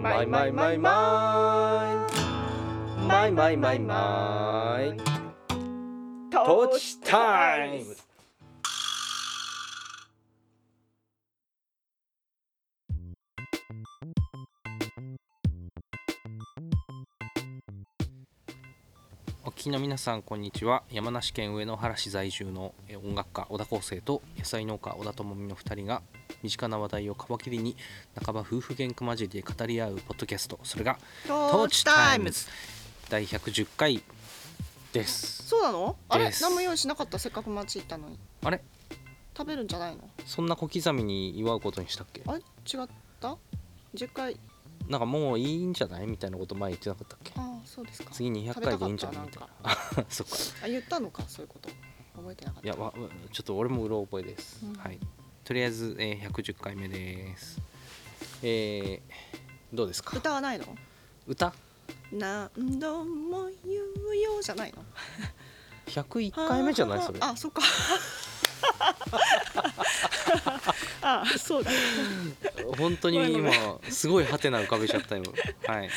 マイマイマイマイ。マイマイマイマイ。トーチタイムきの皆さんこんにちは。山梨県上野原市在住のえ音楽家小田康生と野菜農家小田智美の2人が身近な話題を皮切りに半ば夫婦喧嘩交じりで語り合うポッドキャストそれがトーチタイムズ。第110回です。そうなの？あれ？何も用意しなかった？せっかく街行ったのに。あれ？食べるんじゃないの？そんな小刻みに祝うことにしたっけ？あれ？違った？10回なんかもういいんじゃないみたいなこと前言ってなかったっけ？ああそうですか。次200回でいいんじゃない？みたいな。あそっか。あ言ったのか。そういうこと。覚えてなかった。いやちょっと俺もうろ覚えです、うん。はい。とりあえず、えー、110回目です。えー、どうですか？歌わないの？歌？何度も言うよじゃないの？101回目じゃない？それ。あそっか あそうだ。本当に今すごいハテナ浮かべちゃったよ。はい。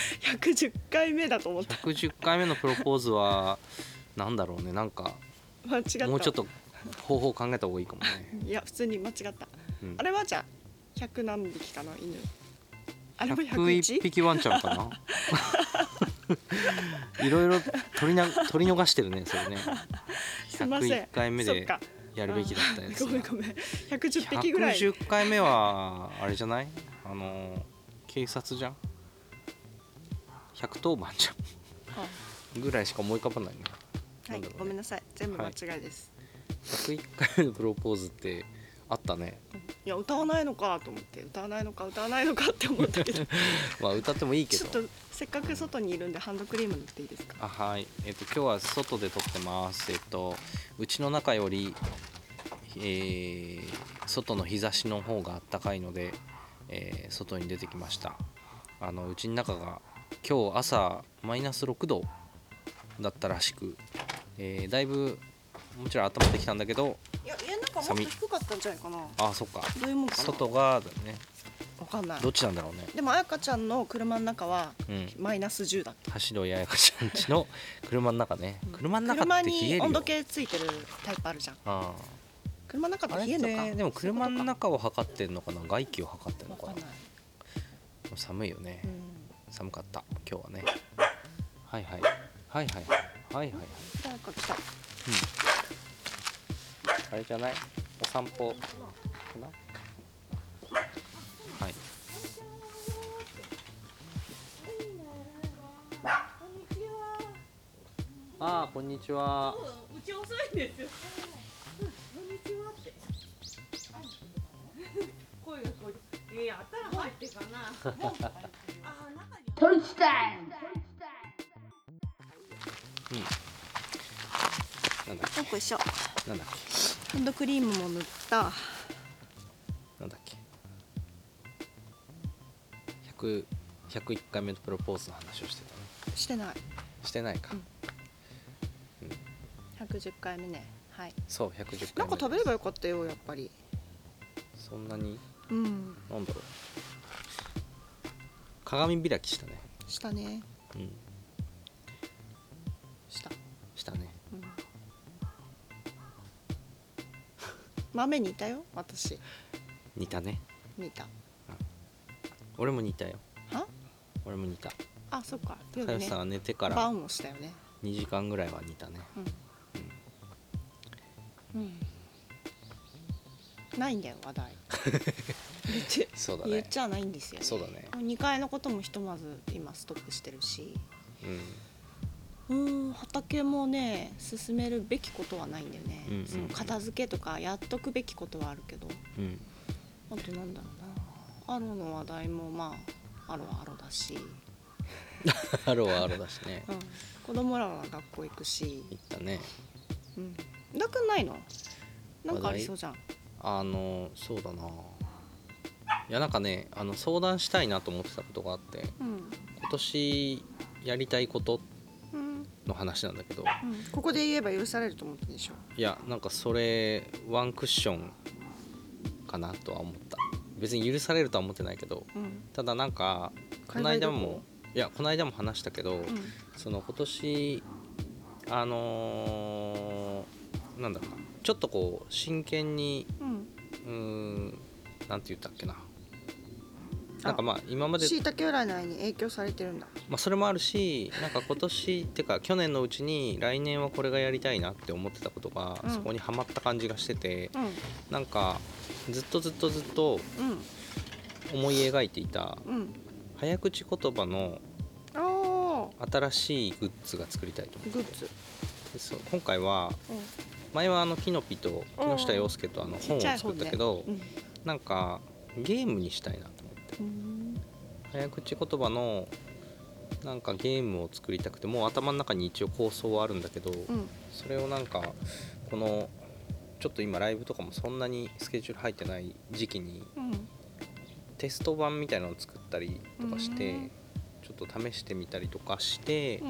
110回目だと思った。110回目のプロポーズはなんだろうね。なんか間違った。もうちょっと方法考えた方がいいかもね、いや普通に間違った。うん。あれはじゃあ100何匹かの犬。あれも101 101? 匹ワンちゃんかな？いろいろ取りな取り逃してるねそれね。すいません。101回目でやるべきだったやつ ごめんごめん。110匹ぐらい。110回目はあれじゃない？あの警察じゃん？110番じあゃん？ぐらいしか思い浮かばないねはいごめんなさい。全部間違いです、101回目のプロポーズってあったね。いや歌わないのかと思って歌わないのか歌わないのかって思ったけど。まあ歌ってもいいけど。ちょっとせっかく外にいるんでハンドクリーム塗っていいですか？あはい。えっ、と今日は外で撮ってます。えっ、とうちの中よりえー外の日差しの方があったかいので、えー外に出てきました。あのうちの中が今日朝マイナス6度だったらしく、えーだいぶもちろん温まってきたんだけどいや寒い低かったんじゃないかな。あそっか。どういうもんかな。外がだね。わかんない。どっちなんだろうね。でも彩香ちゃんの車の中はうん。マイナス10だった。橋戸ややかちゃんちの 車の中ね。車の中車って冷えるよ。に温度計ついてるタイプあるじゃん。あ車の中っああれって冷えるのか。てでも車の中を測ってんのかな？外気を測ってんのかわかんない、寒いよね。うん、寒かった今日はね。はいはい。はいはいはい。はいはい誰か来たあれじゃない？お散歩かな？はい。ああこんにちは。うち遅いんですよ。こんにちはって。声が聞こ頭入ってかな。あ、中に。うん。なんだっよっこいしょけなんだっハンドクリームも塗った。けなんだっけ。100 101回目のプロポーズの話をしてたね。してない。してないか、うん。110回目ね。はい。そう110回目なんか食べればよかったよやっぱり。そんなに？うん。なんだろう。鏡開きしたね。したね。うん豆にいたよ私。似たね。見た。俺も似たよ。は？俺も似た。あそっか夜ね。かよさんが寝てからバンをしたよね。2時間ぐらいは似たね。うん、うん、ないんだよ話題。言ってそうだね。言っちゃないんですよ、ね、そうだね。2階のこともひとまず今ストップしてるし。うんうーん畑もね進めるべきことはないんだよね、うんうんうん。その片付けとかやっとくべきことはあるけど。うん。あとなんだろうな。アロの話題もまあアロはアロだし、アロはアロだしね。うん、子供らは学校行くし、行ったね。うん、なくないの？なんかありそうじゃん。あのそうだな。いやなんかねあの相談したいなと思ってたことがあって。うん。今年やりたいことうんの話なんだけど。うん、ここで言えば許されると思ったでしょ？いやなんかそれワンクッションかなとは思った。別に許されるとは思ってないけどうん。ただなんかこの間もいやこの間も話したけど、うん。その今年あのーなんだろうなちょっとこう真剣にうん。うーんなんて言ったっけななんかまあ今までしいたけ占いに影響されてるんだ。まあ、それもあるしなんか今年ってか去年のうちに来年はこれがやりたいなって思ってたことが、うん。そこにはまった感じがしててうん。なんかずっとずっとずっと思い描いていた早口言葉のあ新しいグッズが作りたいと思あグッズ。今回はうん。前はあのキノピと木下洋介とあの本を作ったけど、うん。なんかゲームにしたいなと早口言葉のなんかゲームを作りたくてもう頭の中に一応構想はあるんだけど、うん。それをなんかこのちょっと今ライブとかもそんなにスケジュール入ってない時期にうん。テスト版みたいなのを作ったりとかして、うん。ちょっと試してみたりとかして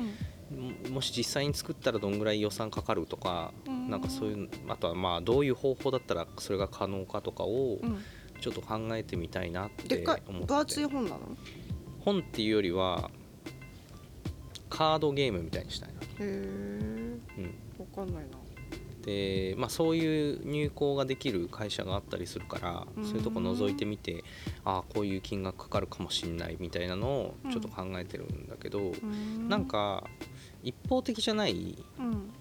う、ん。ももし実際に作ったらどんぐらい予算かかるとか、うん。なんかそういうあとはまあどういう方法だったらそれが可能かとかをうんちょっと考えてみたいなってかい。思って。分厚い本なの？本っていうよりはカードゲームみたいにしたいな、へえ。うん、分かんないな。で、まあ、そういう入稿ができる会社があったりするからうん。そういうとこ覗いてみてああこういう金額かかるかもしんないみたいなのをちょっと考えてるんだけど、うん。なんか一方的じゃないうん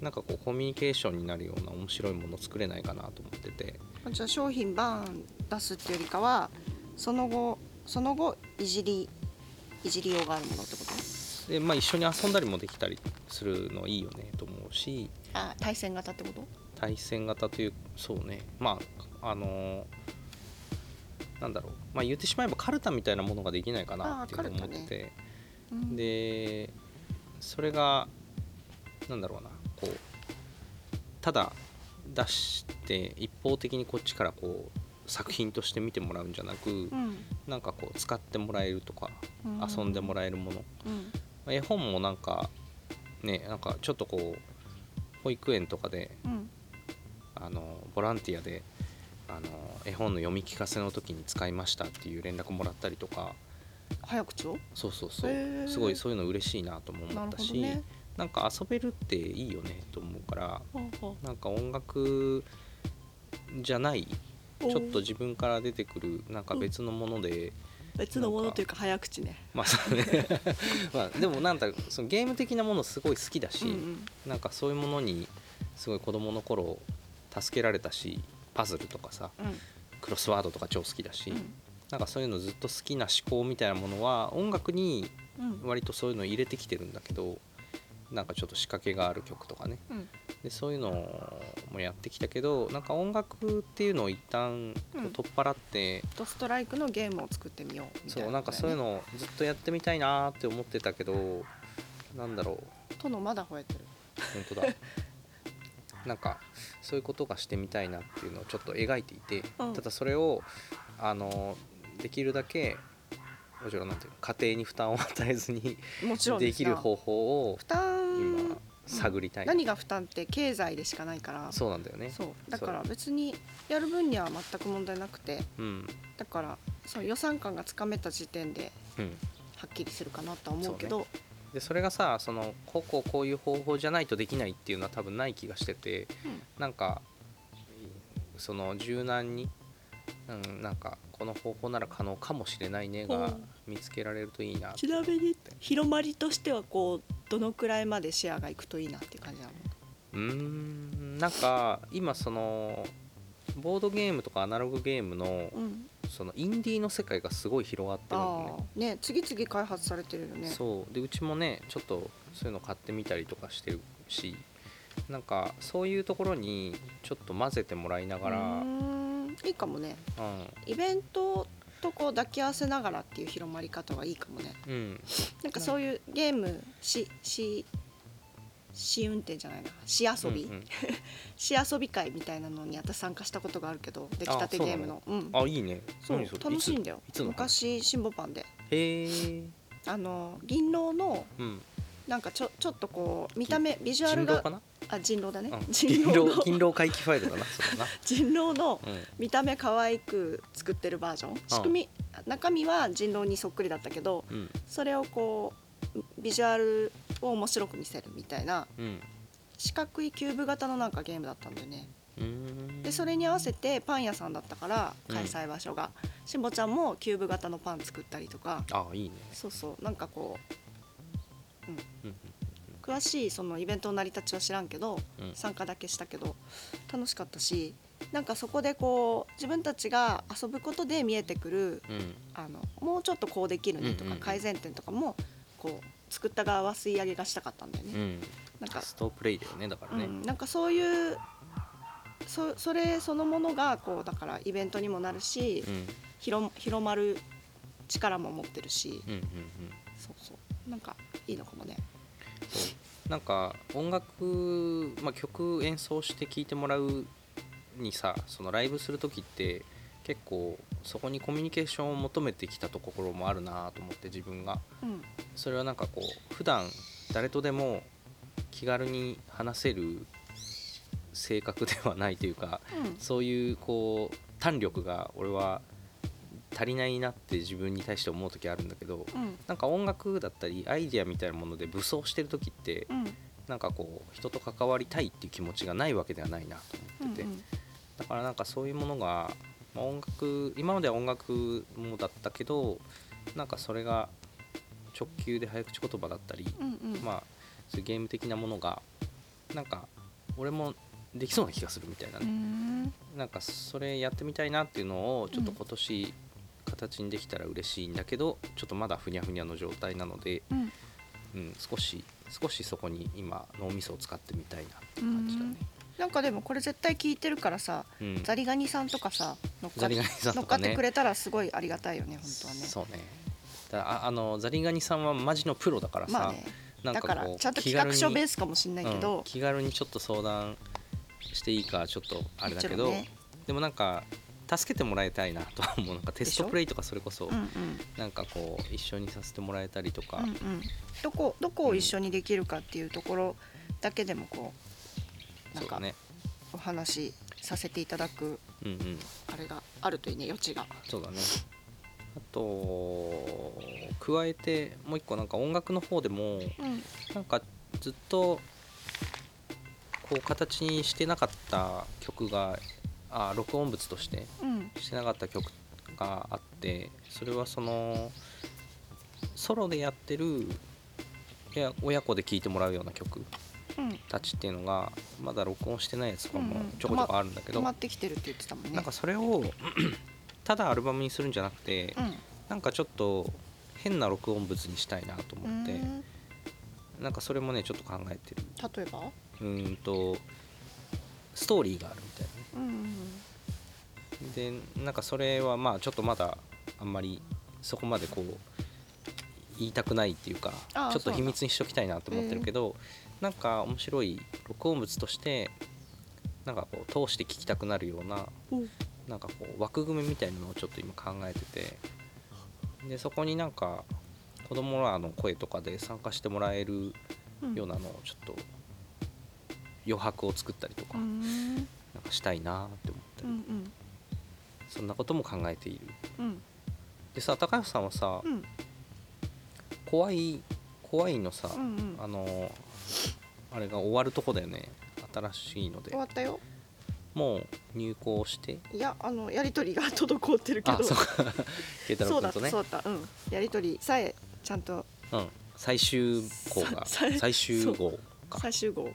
なんかこうコミュニケーションになるような面白いものを作れないかなと思ってて。あじゃあ商品バーン出すっていうよりかはその後その後いじりいじりようがあるものってこと？で、まあ、一緒に遊んだりもできたりするのいいよねと思うし。あ対戦型ってこと？対戦型というそうね。まああのなんだろう、まあ、言ってしまえばカルタみたいなものができないかなって思ってて、うん。でそれがなんだろうなこうただ出して一方的にこっちからこう作品として見てもらうんじゃなく、うん。なんかこう使ってもらえるとかうん。遊んでもらえるもの、うん。絵本もなんかねなんかちょっとこう保育園とかでうん。あのボランティアであの絵本の読み聞かせの時に使いましたっていう連絡もらったりとか。早口を？そうそうそう。すごいそういうの嬉しいなとも思ったし、なんか遊べるっていいよねと思うからなんか音楽じゃないうちょっと自分から出てくるなんか別のもので、別のものというか早口ね。まあそうね。まあでもなんだそのゲーム的なものすごい好きだし、うんうん。なんかそういうものにすごい子供の頃助けられたしパズルとかさうん。クロスワードとか超好きだし、うん。なんかそういうのずっと好きな思考みたいなものは音楽にうん。割とそういうの入れてきてるんだけどなんかちょっと仕掛けがある曲とかね。うん。でそういうのもやってきたけどなんか音楽っていうのを一旦取っ払って、ドストライクのゲームを作ってみようみたいなそうなんかそういうのをずっとやってみたいなーって思ってたけどなんだろう。殿まだ吠えてる。本当だ。なんかそういうことがしてみたいなっていうのをちょっと描いていて、うん。ただそれをあのできるだけもちろんなんていうの家庭に負担を与えずにですきる方法を負担今探りたい、何が負担って経済でしかないから。そうなんだよね。そう。だから別にやる分には全く問題なくて。うん。だからそう予算感がつかめた時点でうんはっきりするかなとは思うけど。でそれがさそのこうこうこういう方法じゃないとできないっていうのは多分ない気がしてて。うん。なんかその柔軟に、うん、なんかこの方法なら可能かもしれないねがほう見つけられるといいなちなみに広まりとしてはこうどのくらいまでシェアがいくといいなっていう感じなの？うーんなんか今そのボードゲームとかアナログゲームのうん。そのインディーの世界がすごい広がってるのね。ああね次々開発されてるよね。そう。でうちもねちょっとそういうの買ってみたりとかしてるしなんかそういうところにちょっと混ぜてもらいながら、いいかもね。イベントとこう抱き合わせながらっていう広まり方はいいかもね。うん、なんかそういうゲームしし試運転じゃないな。試遊び、うんうん。試遊び会みたいなのに私参加したことがあるけど出来たてゲームの。うん。あいいね。そう楽しいんだよ。昔新ボパンで。へえあの銀狼のうんなんかちょちょっとこう見た目ビジュアルが人狼かな、あ人狼だね、うん、人勤狼勤労回帰ファイルだな 人狼のうん。見た目可愛く作ってるバージョン？仕組み中身は人狼にそっくりだったけどうん。それをこうビジュアルを面白く見せるみたいなうん。四角いキューブ型のなんかゲームだったんだよね。でそれに合わせてパン屋さんだったからうん開催場所が、しんぼちゃんもキューブ型のパン作ったりとか。あいいね、そうそう。なんかこううん詳しいそのイベントの成り立ちは知らんけど参加だけしたけど楽しかったしなんかそこでこう自分たちが遊ぶことで見えてくるうん。あのもうちょっとこうできるねとか改善点とかもこう作った側は吸い上げがしたかったんだよね。うん、なんかストープレイだよねだからね、うん、なんかそういうそそれそのものがこうだからイベントにもなるし、うん。広広まる力も持ってるし、そうそうなんかいいのかもね。なんか音楽、まあ、曲演奏して聴いてもらうにさそのライブする時って結構そこにコミュニケーションを求めてきたところもあるなと思って自分が。うん。それはなんかこう普段誰とでも気軽に話せる性格ではないというかうん。そういうこう弾力が俺は足りないなって自分に対して思う時あるんだけどうん。なんか音楽だったりアイディアみたいなもので武装してる時ってうん。なんかこう人と関わりたいっていう気持ちがないわけではないなと思ってて、うんだからなんかそういうものが、まあ、音楽今までは音楽もだったけどなんかそれが直球で早口言葉だったり、うんうん。まあそういうゲーム的なものがなんか俺もできそうな気がするみたいなうね、ん。なんかそれやってみたいなっていうのをちょっと今年形にできたら嬉しいんだけどちょっとまだふにゃふにゃの状態なので、うん。うん、少し少しそこに今脳みそを使ってみたいなっていう感じだね。なんかでもこれ絶対聞いてるからさ、うん。ザリガニさんとかさ乗っかザリガニさん乗っかってくれたらすごいありがたいよね本当はね。そうね。だああのザリガニさんはマジのプロだからさ、まあね。なんかだからちゃんと企画書ベーススかもしれないけうんど、気軽にちょっと相談していいかちょっとあれだけど、ね。でもなんか助けてもらいたいなとは思う。なんかテストプレイとかそれこそうんうん。なんかこう一緒にさせてもらえたりとか、うんうん、どこどこを一緒にできるかっていうところだけでもこうなんかね。お話しさせていただくうんうん。あれがあるといいね余地が。そうだね。あと加えてもう一個なんか音楽の方でもうん。なんかずっとこう形にしてなかった曲があ録音物としてうん。してなかった曲があってそれはそのソロでやってるいや親子で聴いてもらうような曲うん。たちっていうのがまだ録音してないやつとかもうんうん。ちょこちょこあるんだけど、止まってきてるって言ってたもんね。なんかそれを ただアルバムにするんじゃなくて、うん。なんかちょっと変な録音物にしたいなとう思って、ん。なんかそれもねちょっと考えてる。例えば？うーんとストーリーがあるみたいなでなんかそれはまあちょっとまだあんまりそこまでこう言いたくないっていうかちょっと秘密にしときたいなと思ってるけどなん。か面白い録音物としてなんかこう通して聞きたくなるようなうんなんかこう枠組みみたいなのをちょっと今考えててでそこになんか子供らの声とかで参加してもらえるうんようなのをちょっと余白を作ったりとかうんなんかしたいなって思ったり、うんうん。そんなことも考えている。うん。でさ高橋さんはさ、うん。怖い怖いのさ、うんうん。あのあれが終わるとこだよね。新しいので。終わったよ。もう入校して？いやあのやり取りが滞ってるけど。あそうか。慶太そうだ郎君とね。そうだったうん。やり取りさえちゃんと。うん、最終号が。最終号か。最終号。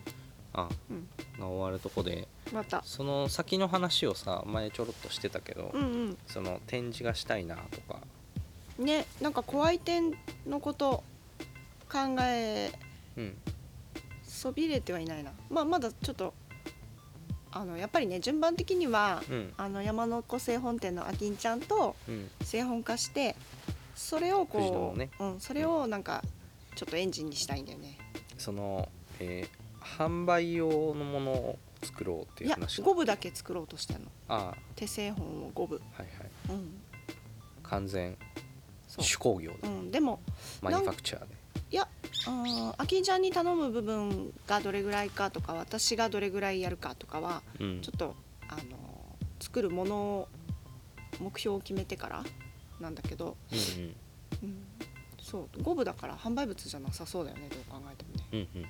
あ。うんが終わるとこでまた。その先の話をさ前ちょろっとしてたけど、うんその展示がしたいなとか。うんねなんか怖い点のこと考えうん。そびれてはいないな。まあまだちょっとあのやっぱりね順番的にはうん。あの山の子製本店のあきんちゃんとうん。製本化してそれを藤野こう、のね。うん、それをなんかちょっとエンジンにしたいんだよね、その、えー販売用のものを作ろうっていいうや話5部だけ作ろうとしてんの。ああ。手製本を5部はいはい。うん。完全そう。手工業で、うん、でもマニファクチャーで。いやうんあきんちゃんに頼む部分がどれぐらいかとか私がどれぐらいやるかとかはうん。ちょっとあの作るものを目標を決めてからなんだけど、うんうん。うん、そう。5部だから販売物じゃなさそうだよねどう考えてもね。うんうん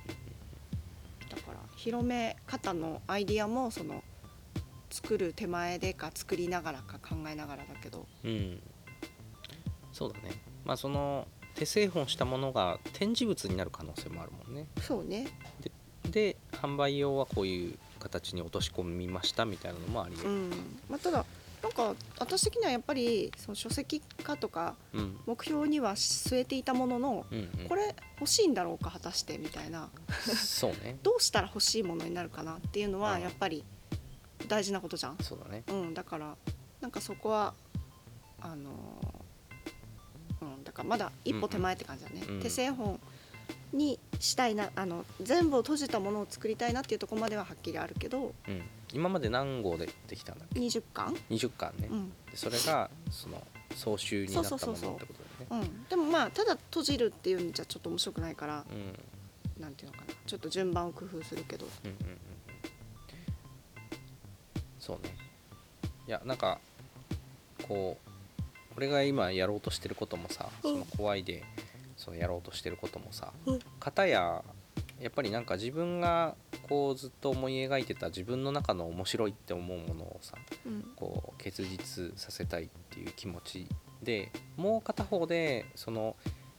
だから広め方のアイディアもその作る手前でか作りながらか考えながらだけど。うん。そうだね。まあその手製本したものが展示物になる可能性もあるもんね。そうね。で販売用はこういう形に落とし込みましたみたいなのもありえる。うん。まあ、ただなんか私的にはやっぱりその書籍化とかうん。目標には据えていたもののうんうん。これ欲しいんだろうか果たしてみたいな。そうね。どうしたら欲しいものになるかなっていうのはうん。やっぱり大事なことじゃん、そうだね。うん、だからなんかそこはあのーうんだからまだ一歩手前って感じだね、うん。うん。手製本にしたいなあの全部を閉じたものを作りたいなっていうところまでははっきりあるけどうん。今まで何号でできたんだっけ？20巻、20巻ね、うん。でそれがその総集になったものってことだよね。うん、でもまあただ閉じるっていうんじゃちょっと面白くないからうん。なんていうのかな。ちょっと順番を工夫するけど。うんうんうんそうね。いやなんかこう俺が今やろうとしてることもさその怖いでそのやろうとしてることもさうん。片ややっぱりなんか自分がこうずっと思い描いてた自分の中の面白いって思うものをさうん。こう結実させたいっていう気持ちでもう片方でその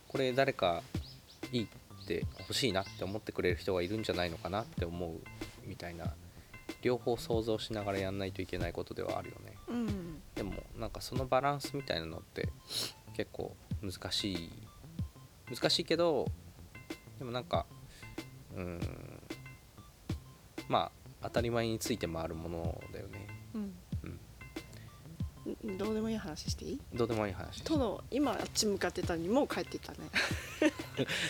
これ誰かいいって欲しいなって思ってくれる人がいるんじゃないのかなって思うみたいな両方想像しながらやんないといけないことではあるよね。うん。でもなんかそのバランスみたいなのって結構難しい難しいけどでもなんかうーんまあ当たり前について回るものだよね。うん。うん。んどうでもいい話していい？どうでもいい話との今あっち向かってたのにもう帰ってたね。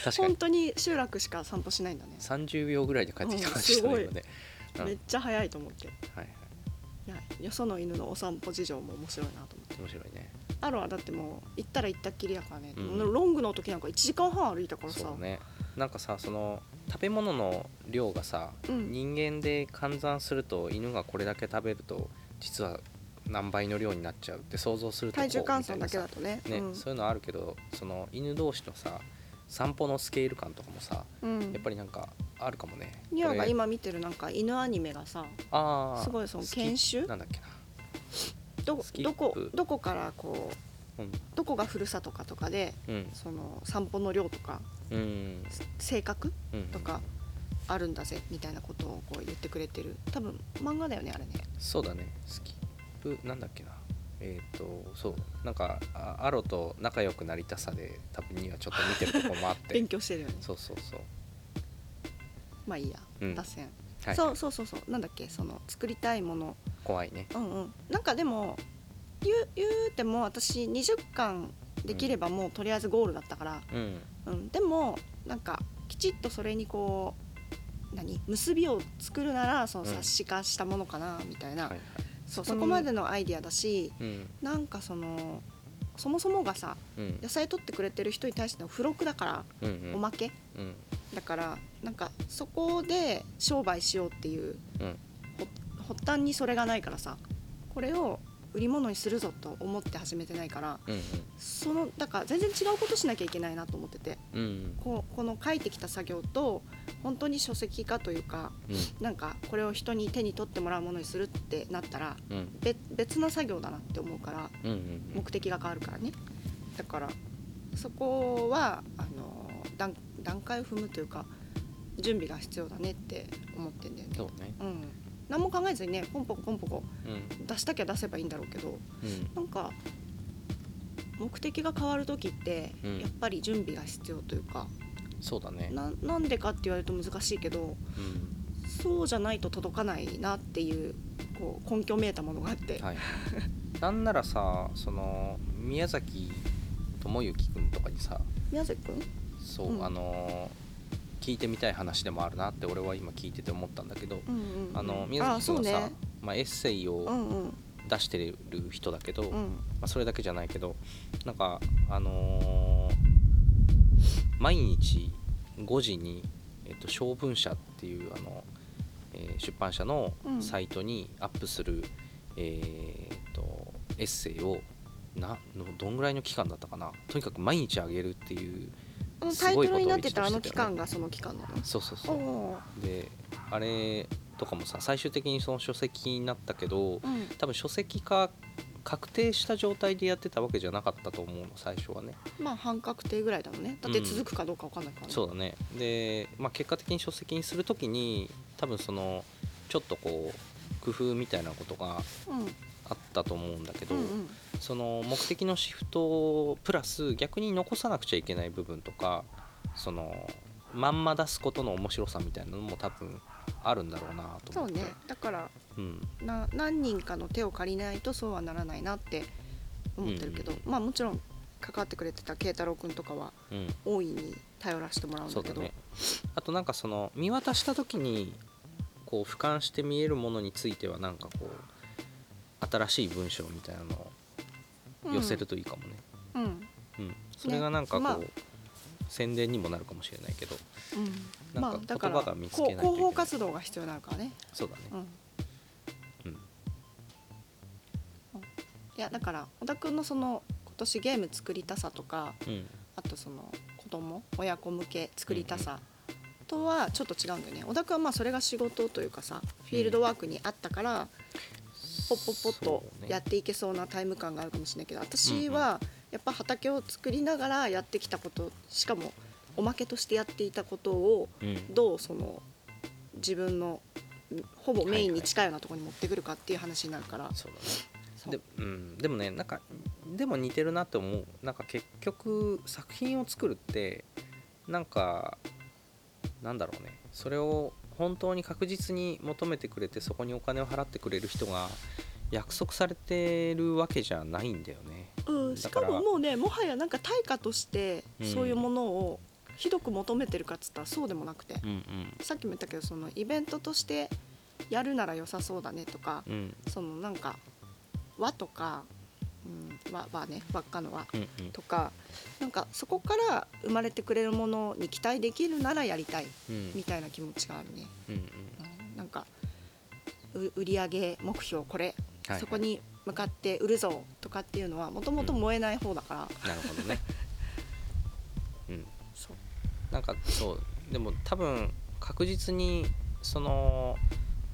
確かに。本当に集落しか散歩しないんだね。30秒ぐらいで帰ってきたうん感じだね。すごい。今ねうん。めっちゃ早いと思って。はいはい。いやよその犬のお散歩事情も面白いなと思って。面白いねアロはだってもう行ったら行ったっきりやからね、うん。ロングの時なんか1時間半歩いたからさ。そうね。なんかさその食べ物の量がさ、うん。人間で換算すると犬がこれだけ食べると実は何倍の量になっちゃうって想像するとこう体重換算だけだみとね。たいなさね、そういうのあるけどその犬同士のさ散歩のスケール感とかもさうん。うんやっぱりなんかあるかもね。ニアが今見てるなんか犬アニメがさすごいそのスキ犬種なんだっけなどどこどこからこううん。どこがふるさとかとかでうん。その散歩の量とかうん。性格うんとかあるんだぜみたいなことをこう言ってくれてる。多分漫画だよねあれね。そうだね。スキップなんだっけな。えっ、とそう。なんかあアロと仲良くなりたさで多分にはちょっと見てるとこもあって。勉強してるよね。そうそうそう。まあいいや、うん。脱線、はい。そうそうそうそう。なんだっけその作りたいもの怖いね。うんうん。なんかでも言う言うても私20巻できればもうとりあえずゴールだったから、うん。うん。でもなんかきちっとそれにこう何？結びを作るならそのうん。冊子化したものかなみたいな、はいはい。そうそこまでのアイディアだしうん。なんかそのそもそもがさうん。野菜取ってくれてる人に対しての付録だから、うんうん。おまけ？うん。だからなんかそこで商売しようっていう端にそれがないからさこれを売り物にするぞと思って始めてないからうんそのだから全然違うことしなきゃいけないなと思っててうんうん。こうこの書いてきた作業と本当に書籍化というかなんかこれを人に手に取ってもらうものにするってなったらうん。別別な作業だなって思うからうんうん目的が変わるからね。だからそこはあの段段階を踏むというか準備が必要だねって思ってんだよね。ね。うん、何も考えずにねポンポコポンポコうん。出したきゃ出せばいいんだろうけどうん。なんか目的が変わる時ってうん。やっぱり準備が必要というか、そうだね。ななんでかって言われると難しいけどうん。そうじゃないと届かないなっていうこう根拠めいたものがあって、はい。なんならさその宮崎智之君とかにさ宮崎くんそう、うん。あの聞いてみたい話でもあるなって俺は今聞いてて思ったんだけど、うんうんうん。あの宮崎君はさ、ね。まあ、エッセイうをんうん。出してる人だけど、まうん。あ、それだけじゃないけどなんかあのー毎日5時に、えっと、小文社っていうあの、えー出版社のうん。サイトにアップする、えーっとエッセイをなのどんぐらいの期間だったかな。とにかく毎日あげるっていうタイトルになってたあの期間がその期間なの。そうそうそう。であれとかもさ最終的にその書籍になったけどうん。多分書籍化確定した状態でやってたわけじゃなかったと思うの最初はね。まあ半確定ぐらいだもんね。だって続くかどうかわかんないから。ねそうだね。で、まあ、結果的に書籍にする時に多分そのちょっとこう工夫みたいなことがうん。あったと思うんだけど、うんうんその目的のシフトプラス逆に残さなくちゃいけない部分とかそのまんま出すことの面白さみたいなのも多分あるんだろうなと思って。そうね。だからうん。な何人かの手を借りないとそうはならないなって思ってるけど、うんまあもちろん関わってくれてた慶太郎君とかはうん。大いに頼らせてもらうんだけど。そうだね。あとなんかその見渡した時にこう俯瞰して見えるものについてはなんかこう新しい文章みたいなのを寄せるといいかもね、うん、うん。それがなんかこう、まあ。宣伝にもなるかもしれないけどうん、なんかまあだから言葉が見つけないといけない。こう広報活動が必要になるからね、そうだね。うん。うん。いやだから小田君のその今年ゲーム作りたさとかうん。あとその子供親子向け作りたさとはちょっと違うんだよね。小田君はまあそれが仕事というかさフィールドワークにあったから、ポッポッポッとやっていけそうなタイム感があるかもしれないけど私はやっぱ畑を作りながらやってきたことしかもおまけとしてやっていたことをうん。どうその自分のんほぼメインに近いようなところに持ってくるかっていう話になるから、で,、うん、でもねなんかでも似てるなって思う。なんか結局作品を作るってなんかなんだろうね。それを本当に確実に求めてくれてそこにお金を払ってくれる人が約束されてるわけじゃないんだよね。うん、だかしからももうねもはやなんか対価としてうん。そういうものをひどく求めてるかっつったらそうでもなくて、うんさっきも言ったけどそのイベントとしてやるなら良さそうだねとか、うんうん。そのなんか和とか、うん、和和ね輪っかの和うんうん。とかなんかそこから生まれてくれるものに期待できるならやりたいうん。みたいな気持ちがあるね。うんうん。うんなんかう売上目標これ、はいそこに向かって売るぞとかっていうのはもともと燃えない方だから、なるほどね。うん。そう。なんかそう。でも多分確実にその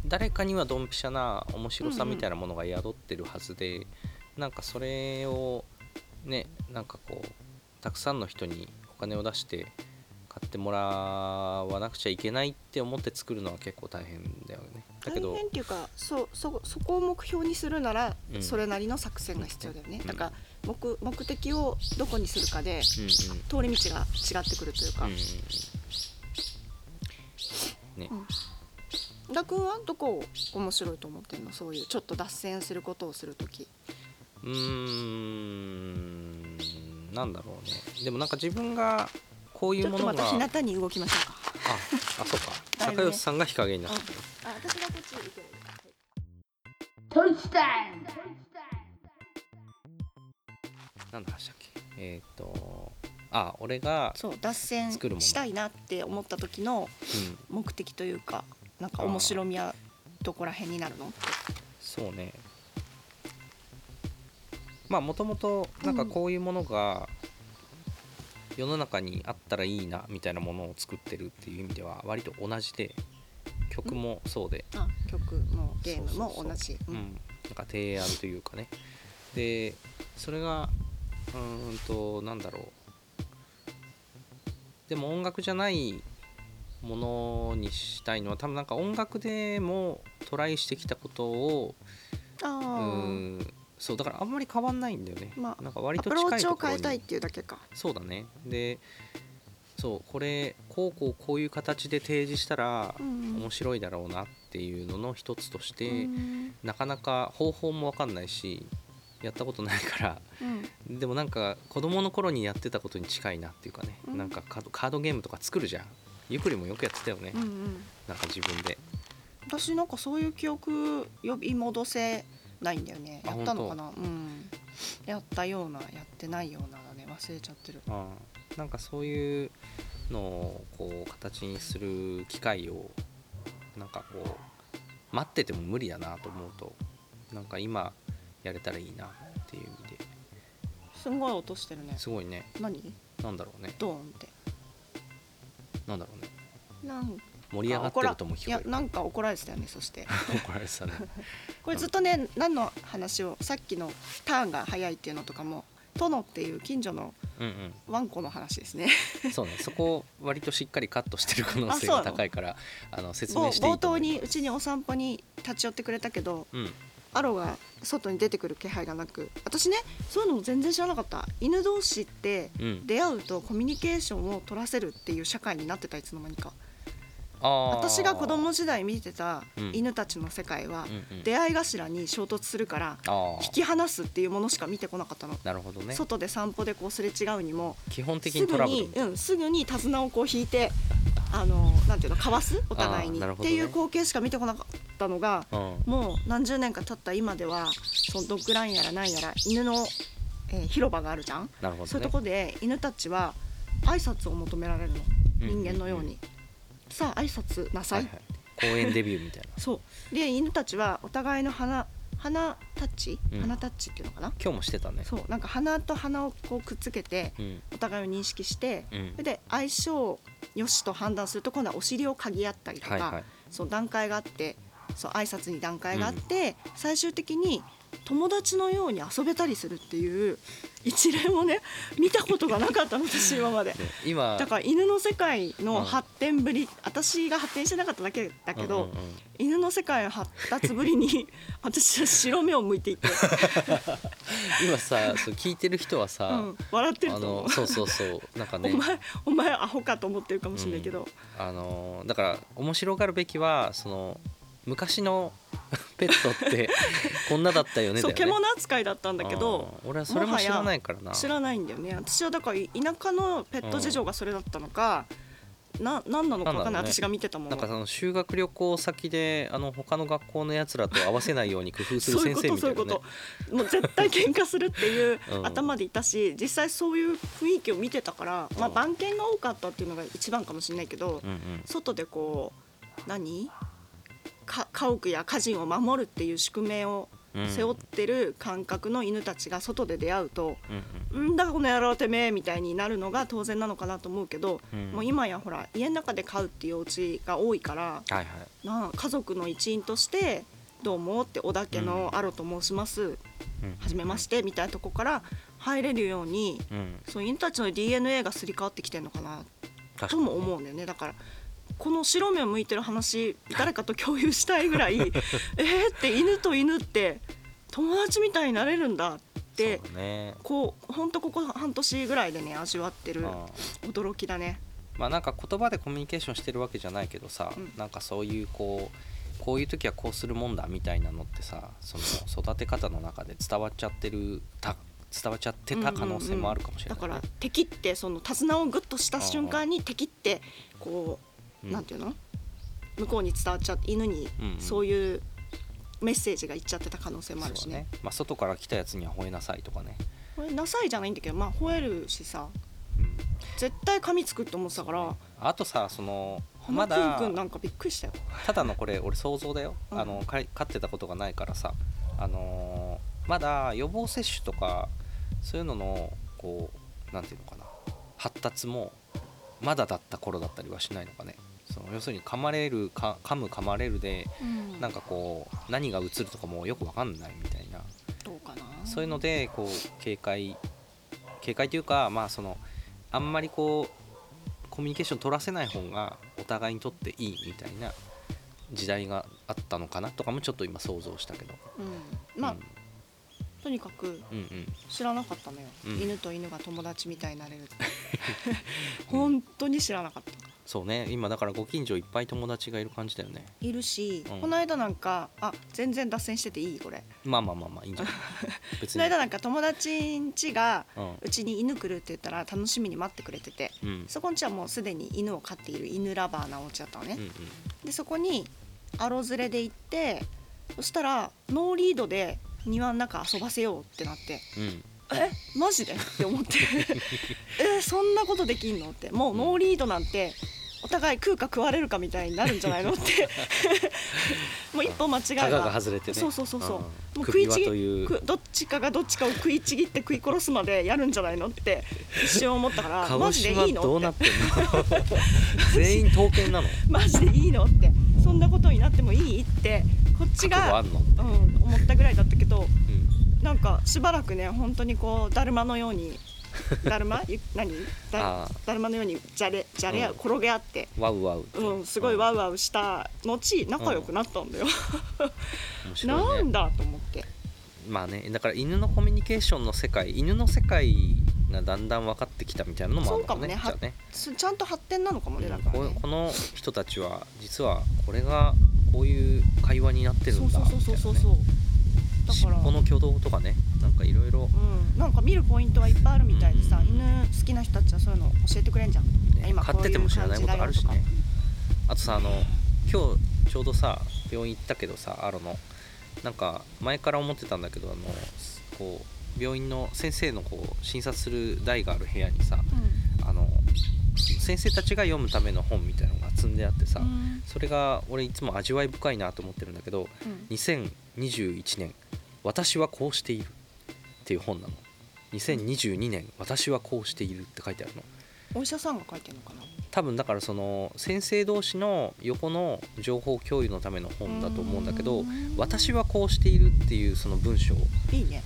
誰かにはドンピシャな面白さみたいなものが宿ってるはずで、なんかそれをねなんかこうたくさんの人にお金を出して買ってもらわなくちゃいけないって思って作るのは結構大変だよね。だけど大変っていうかそうそそこを目標にするならうん。それなりの作戦が必要だよね、うん。だから目目的をどこにするかでうんうん。通り道が違ってくるというか、うんうんうん。田君はどこを面白いと思ってんの？そういうちょっと脱線することをする時うーん。なんだろうね。でもなんか自分がこういちょっとうものが。また日向に動きましょうか。ああそうか。だいぶね高吉さんが日陰になってる。あ私がこっち行けるなんだしたっけ？えっ、とあ俺がそう脱線作るものしたいなって思った時のうん。目的というかなんか面白みはどこら辺になるのそうねまあもともとなんかこういうものが世の中にあったらいいなみたいなものを作ってるっていう意味では割と同じで曲もそうで。あ曲もゲームも同じ。うん、なんか提案というかね。でそれがうーんとなんだろう。でも音楽じゃないものにしたいのは多分なんか音楽でもトライしてきたことをうんそうだからあんまり変わんないんだよね、まあなんか割アと近いプローチを変えたいっていうだけか。そうだね。でそうこれこうこうこういう形で提示したらうん面白いだろうなっていうのの一つとして、うん。なかなか方法も分かんないしやったことないから。うん。でもなんか子供の頃にやってたことに近いなっていうかね、うん。なんかカードカードゲームとか作るじゃん。ゆっくりもよくやってたよね、うんうん。なんか自分で。私なんかそういう記憶呼び戻せないんだよね。あやったのかな？うん。やったようなやってないようなだね。忘れちゃってる。あーなんかそういうのをこう形にする機会をなんかこう待ってても無理だなと思うとなんか今やれたらいいなっていう意味で。すんごい音してるね。すごいね。何？なんだろうね。ドーンって。なんだろうね。なん盛り上がってるともいや聞こえるなんか怒られてたよねそして。怒られてたね。これずっとね何の話をさっきのターンが早いっていうのとかも殿っていう近所のうんワンコの話ですね。うんそうねそこを割としっかりカットしてる可能性が高いからあの説冒明していい冒頭にうちにお散歩に立ち寄ってくれたけどうん。アロが外に出てくる気配がなく私ねそういうのも全然知らなかった。犬同士ってうん。出会うとコミュニケーションを取らせるっていう社会になってたいつの間にか。あー私が子供時代見てたうん。犬たちの世界はうんうん。出会い頭に衝突するから引き離すっていうものしか見てこなかったの。なるほどね。外で散歩でこうすれ違うにも基本的すぐにトラブル。に、うん、すぐに手綱をこう引いてあのなんていうのかわす？お互いに、ね。っていう光景しか見てこなかったのがうん。もう何十年か経った今ではそのドッグランやらなんやら犬の、えー広場があるじゃん、なるほどね。そういうとこで犬たちは挨拶を求められるの。うん。人間のように、さあ挨拶なさい、はいはい。公園デビューみたいな。そう。で犬たちはお互いの鼻鼻タッチ、うん。鼻タッチっていうのかな？今日もしてたね。そう。なんか鼻と鼻をこうくっつけてうん。お互いを認識して、うん。で相性よしと判断すると今度はお尻を嗅ぎ合ったりとか、はいはい。そう段階があってそう挨拶に段階があって、最終的に友達のように遊べたりするっていう一連をね 見たことがなかったの私今まで。で今。だから犬の世界の発展ぶり、私が発展してなかっただけだけど、うんうんうん。犬の世界の発達ぶりに 私は白目を向いていて、今さそう聞いてる人はさ、うん、笑ってるあと思う。の。そうそうそうなんかね。お前お前アホかと思ってるかもしれないけど、あのだから面白がるべきはその昔のペットってこんなだったよねそう獣扱いだったんだけど俺はそれも知らないからな。知らないんだよね。私はだから田舎のペット事情がそれだったのか、な何なのか分かんない。ね。私が見てたものなんかその修学旅行先であの他の学校のやつらと合わせないように工夫するそういう先ことそういうこ生みたいなね。と。もう絶対喧嘩するっていううん頭でいたし実際そういう雰囲気を見てたから、まあ、うん番犬が多かったっていうのが一番かもしれないけど、うんうん。外でこう何？か家屋や家人を守るっていう宿命をうん。背負ってる感覚の犬たちが外で出会うとうんうん「んだこの野郎てめえ」みたいになるのが当然なのかなと思うけど、うん。もう今やほら家の中で飼うっていうお家が多いからはいはい。な家族の一員として「どうも」って小田家のアロと申します、うん。はじめましてみたいなとこから入れるようにうん。そう犬たちの DNA がすり替わってきてるのかなとも思うんだよね。だからこの白目を向いてる話誰かと共有したいぐらい えーって犬と犬って友達みたいになれるんだってそうだね。こうほんとここ半年ぐらいでね味わってる驚きだね。まあなんか言葉でコミュニケーションしてるわけじゃないけどさ、うん。なんかそういうこうこういう時はこうするもんだみたいなのってさその育て方の中で伝わっちゃってるた伝わっちゃってた可能性もあるかもしれない、ね。だから敵ってその手綱をグッとした瞬間に敵ってこう、うん。なんていうの？向こうに伝わっちゃって犬にそういうメッセージがいっちゃってた可能性もあるしそうだね。まあ、外から来たやつには吠えなさいとかね、これなさいじゃないんだけどまあ吠えるしさ。うん、絶対噛みつくって思ってたから。あとさそのまだくんなんかびっくりしたよ。ただのこれ俺想像だよ、うん。あのか飼ってたことがないからさ。あのーまだ予防接種とかそういうののこうなんていうのかな。発達もまだだった頃だったりはしないのかねその要するに噛まれるか噛む噛まれるでなんかこう何が映るとかもよくわかんないみたいな。どうかな。そういうのでこう警戒警戒というかまあそのあんまりこうコミュニケーション取らせない方がお互いにとっていいみたいな時代があったのかなとかもちょっと今想像したけど、うん、まあ、とにかくうん、うん。うん知らなかったのよ、うん。犬と犬が友達みたいになれるって。本当に知らなかった。そうね。今だからご近所いっぱい友達がいる感じだよね。いるし、うん。この間なんかあ全然脱線してていい？これ。まあまあまあまあいいんじゃない？別この間なんか友達ん家がうん。うちに犬来るって言ったら楽しみに待ってくれててうん。そこん家はもうすでに犬を飼っている犬ラバーなお家だったのね、うんうん。でそこにアロ連れで行ってそしたらノーリードで庭の中遊ばせようってなってうん。えマジで？って思って。えそんなことできんの？って。もうノーリードなんてお互い食うか食われるかみたいになるんじゃないのって。もう一歩間違えば。が外れてね。そうそうそうそう、ん。もう食いちぎどっちかがどっちかを食いちぎって食い殺すまでやるんじゃないのって一瞬思ったから鹿マジでいいのどうなっっててんの？全員刀剣なの？マジでいいのって。そんなことになってもいいって。こっちが、うん、思ったぐらいだったけどうん。なんかしばらくね本当にこうだるまのように だるま？ゆ何？だだるまのようにじゃれじゃれ合う、うん。転げ合って、ワウワウうん、すごいワウワウした後仲良くなったんだよ、面白いね。なんだと思って。まあねだから犬のコミュニケーションの世界犬の世界がだんだん分かってきたみたいなのもあるのかもね。そうかもね。ちゃんと発展なのかもねだうんかここの人たちは実はこれがこういう会話になってるんだそうそうそうそうそうだ尻から。尾の挙動とかねなんかいろいろ。うん、なんか見るポイントはいっぱいあるみたいでさ、うん。犬好きな人たちはそういうの教えてくれんじゃん、今飼ってても知らないことあるしね。あとさあの今日ちょうどさ病院行ったけどさアロの。なんか前から思ってたんだけどあのこう病院の先生のこう診察する台がある部屋にさ感じあの先生たちが読むための本みたいなのが積んであってさ、うん。それが俺いつも味わい深いなと思ってるんだけどうん。2021年「私はこうしている」っていう本なの。2022年「私はこうしている」って書いてあるの。お医者さんが書いてるのかな？多分だからその先生同士の横の情報共有のための本だと思うんだけどうん「私はこうしている」っていうその文章。いいね。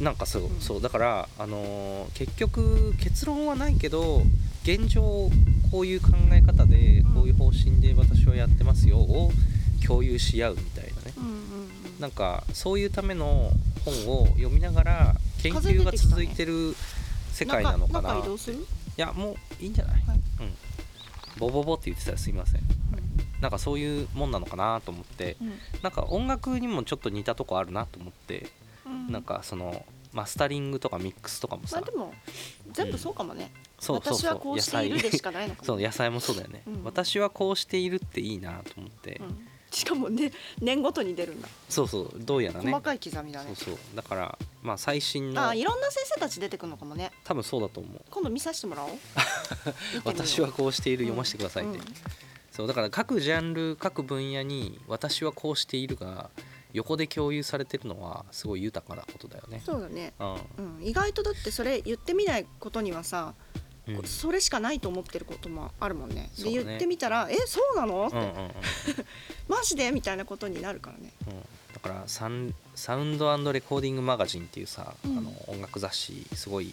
なんかそううん。そうだから、あのー結局結論はないけど現状こういう考え方でうん。こういう方針で私はやってますよを共有し合うみたいなんかそういうための本を読みながら研究が続いてる世界なのかな。中移動する、いやもういいんじゃない、はい。うん。ボボボって言ってたらすいません。なんかそういうもんなのかなと思って。うん。なんか音楽にもちょっと似たとこあるなと思って。うん。なんかそのマスタリングとかミックスとかもさ。まあでも全部そうかもね、そうそうそう。私はこうしているでしかないのかも。そう野菜もそうだよね、うん。私はこうしているっていいなと思って、うんしかもね年ごとに出るんだ、そうそうどうやらね。細かい刻みだね。そうそう。だからまあ最新のあいろんな先生たち出てくるのかもね。多分そうだと思う。今度見させてもらおう。私はこうしている読ませてくださいって、うんそうだから各ジャンル各分野に私はこうしているが横で共有されてるのはすごい豊かなことだよね。そうだね、ううん、意外とだってそれ言ってみないことにはさ、ん、うん、それしかないと思ってることもあるもんね。で言ってみたら「えそうなの?」って、うんうんうん。うん マジで？みたいなことになるからね。だからサンサウンドレコーディングマガジンっていうさ、うん。あの音楽雑誌すごい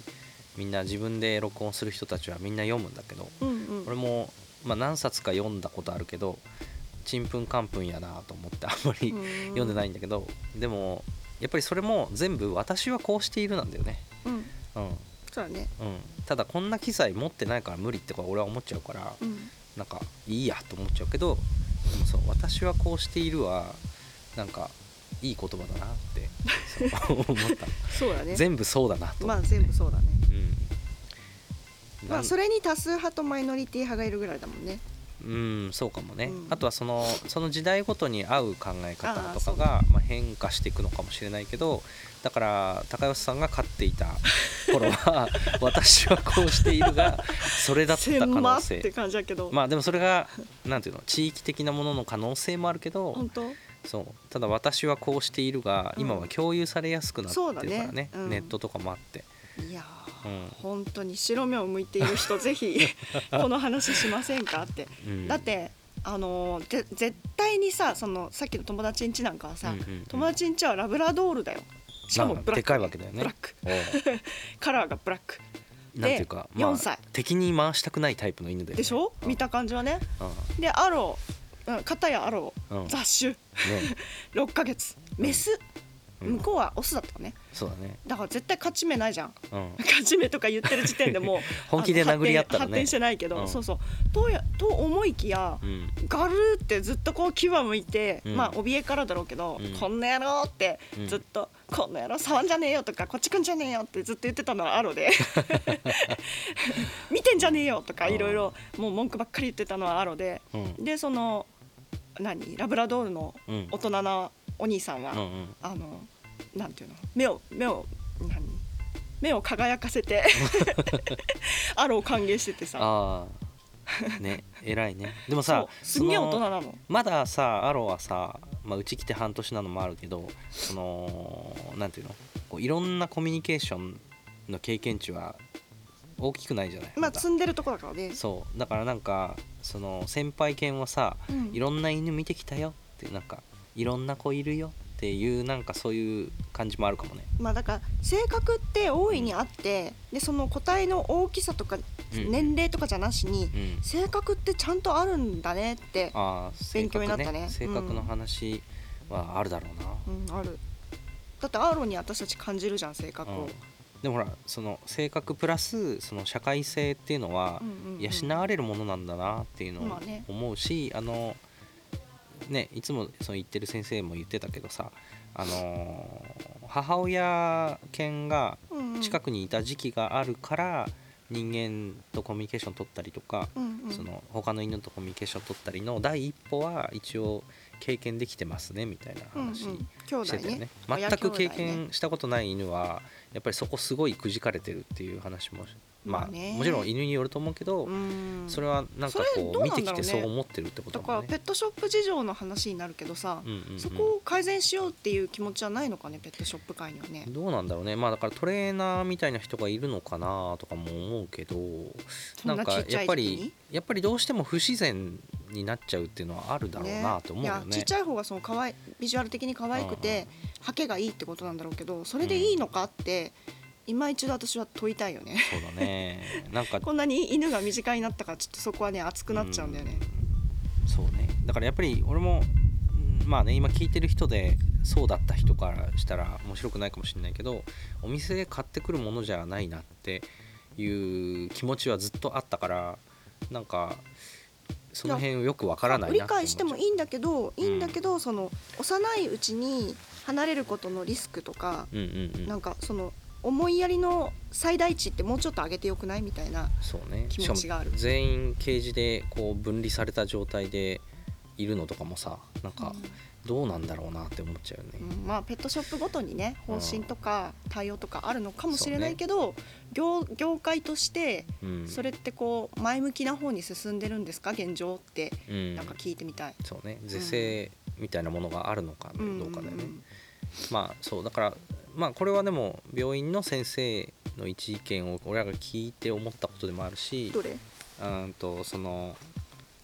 みんな自分で録音する人たちはみんな読むんだけどうんうん。俺も、まあ、何冊か読んだことあるけどちんぷんかんぷんやなと思ってあんまり読んでないんだけどでもやっぱりそれも全部私はこうしているなんだよね。うんうん。うんそうだね。ただこんな機材持ってないから無理って俺は思っちゃうからうん。なんかいいやと思っちゃうけどでもそう私はこうしているはなんかいい言葉だなってそう思った。そうだね。全部そうだなと。まあ思って、ね、全部そうだね。うん。まあそれに多数派とマイノリティ派がいるぐらいだもんね。うんそうかもね、うん。あとはそのその時代ごとに合う考え方とあーそうか。が、まあ、変化していくのかもしれないけどだから高吉さんが飼っていた頃は 私はこうしているがそれだった可千能万って性感じだけど、まあでもそれがなんていうの地域的なものの可能性もあるけど本当？そう。ただ私はこうしているがうん。今は共有されやすくなってるからそうだね。ねうん。ネットとかもあって、いやー、うん。本当に白目を向いている人ぜひ この話しませんかって、うん。だってあの絶対にさそのさっきの友達ん家なんかはさ、うんうんうん。友達ん家はラブラドールだよしかもブラック、まあでかいわけだよね。ブラック。カラーがブラック。なんていうか、で4歳。敵に回したくないタイプの犬だよね。でしょ、うん。見た感じはね。うでアロー。うん片やアロー、ん。う雑種。6ヶ月。メス、うん。向こうはオスだったね。そうだね。だから絶対勝ち目ないじゃん。うん。勝ち目とか言ってる時点でもう 本気で殴り合ったらね。発展してないけど、うん。そうそう。とやと思いきや、うん。ガルーってずっとこう牙向いて、うん。まあ怯えからだろうけど、うん。こんな野郎ってうん。ずっと、こんな野郎触んじゃねえよとかこっち来んじゃねえよってずっと言ってたのはアロで。見てんじゃねえよとかいろいろもう文句ばっかり言ってたのはアロで。うん。でその何？ラブラドールのうん。大人なお兄さんは、うんうん。あのなんていうの？目を目を何？目を輝かせて アロを歓迎しててさ ね偉いね。でもさそうすんげえ大人なの。まださアロはさ、まあ、うち来て半年なのもあるけどそのなんていうの？こういろんなコミュニケーションの経験値は大きくないじゃない？まあだ。積んでるとこだからね。そう。だからなんかその先輩犬はさうん。いろんな犬見てきたよってなんかいろんな子いるよっていうなんかそういう感じもあるかもね。まあだから性格って大いにあってでその個体の大きさとかうん年齢とかじゃなしにうん。性格ってちゃんとあるんだねってああ勉強になったね。性格の話はあるだろうな、うん。ある。だってアーロンに私たち感じるじゃん性格を、うん。でもほらその性格プラスその社会性っていうのはうんうんうん。養われるものなんだなっていうのを思うし、あのねいつもその言ってる先生も言ってたけどさあの母親犬がうんうん。近くにいた時期があるから人間とコミュニケーション取ったりとか、うんうん。その他の犬とコミュニケーション取ったりの第一歩は一応経験できてますねみたいなうんうん。話してたよね,、ね全く経親兄弟ね。験したことない犬はやっぱりそこすごいくじかれてるっていう話もまあまあね。もちろん犬によると思うけど、うん。それはなんかこう見てきてそう思ってるってことだから。ペットショップ事情の話になるけどさ、うんうんうん。そこを改善しようっていう気持ちはないのかねペットショップ界にはね。どうなんだろうね。まあだからトレーナーみたいな人がいるのかなとかも思うけどそなんんかやっぱりやっぱりどうしても不自然になっちゃうっていうのはあるだろうなと思うよね。いやちっちゃい方がその可愛いビジュアル的に可愛くてハケがいいってことなんだろうけどそれでいいのかって、今一度私は問いたいよね。そうだね。なんか こんなに犬が身近になったからちょっとそこはね熱くなっちゃうんだよね。うん。そうね。だからやっぱり俺もうんまあね今聞いてる人でそうだった人からしたら面白くないかもしれないけどお店で買ってくるものじゃないなっていう気持ちはずっとあったからなんかその辺よくわからないな理解してもいいんだけどいいんだけどど、その幼いうちに離れることのリスクとか、うんうんうん。なんかその思いやりの最大値ってもうちょっと上げてよくないみたいなそうね。気持ちがあるしかも全員ケージでこう分離された状態でいるのとかもさなんかどうなんだろうなって思っちゃうよね、うん。まあペットショップごとにね方針とか対応とかあるのかもしれないけど、業業界としてうん、それってこう前向きな方に進んでるんですか？現状って。うん。なんか聞いてみたい。そうね。是正みたいなものがあるのかどうかだよね、んまあそう。だからまあこれはでも病院の先生の一意見を俺らが聞いて思ったことでもあるしどれ？うんとその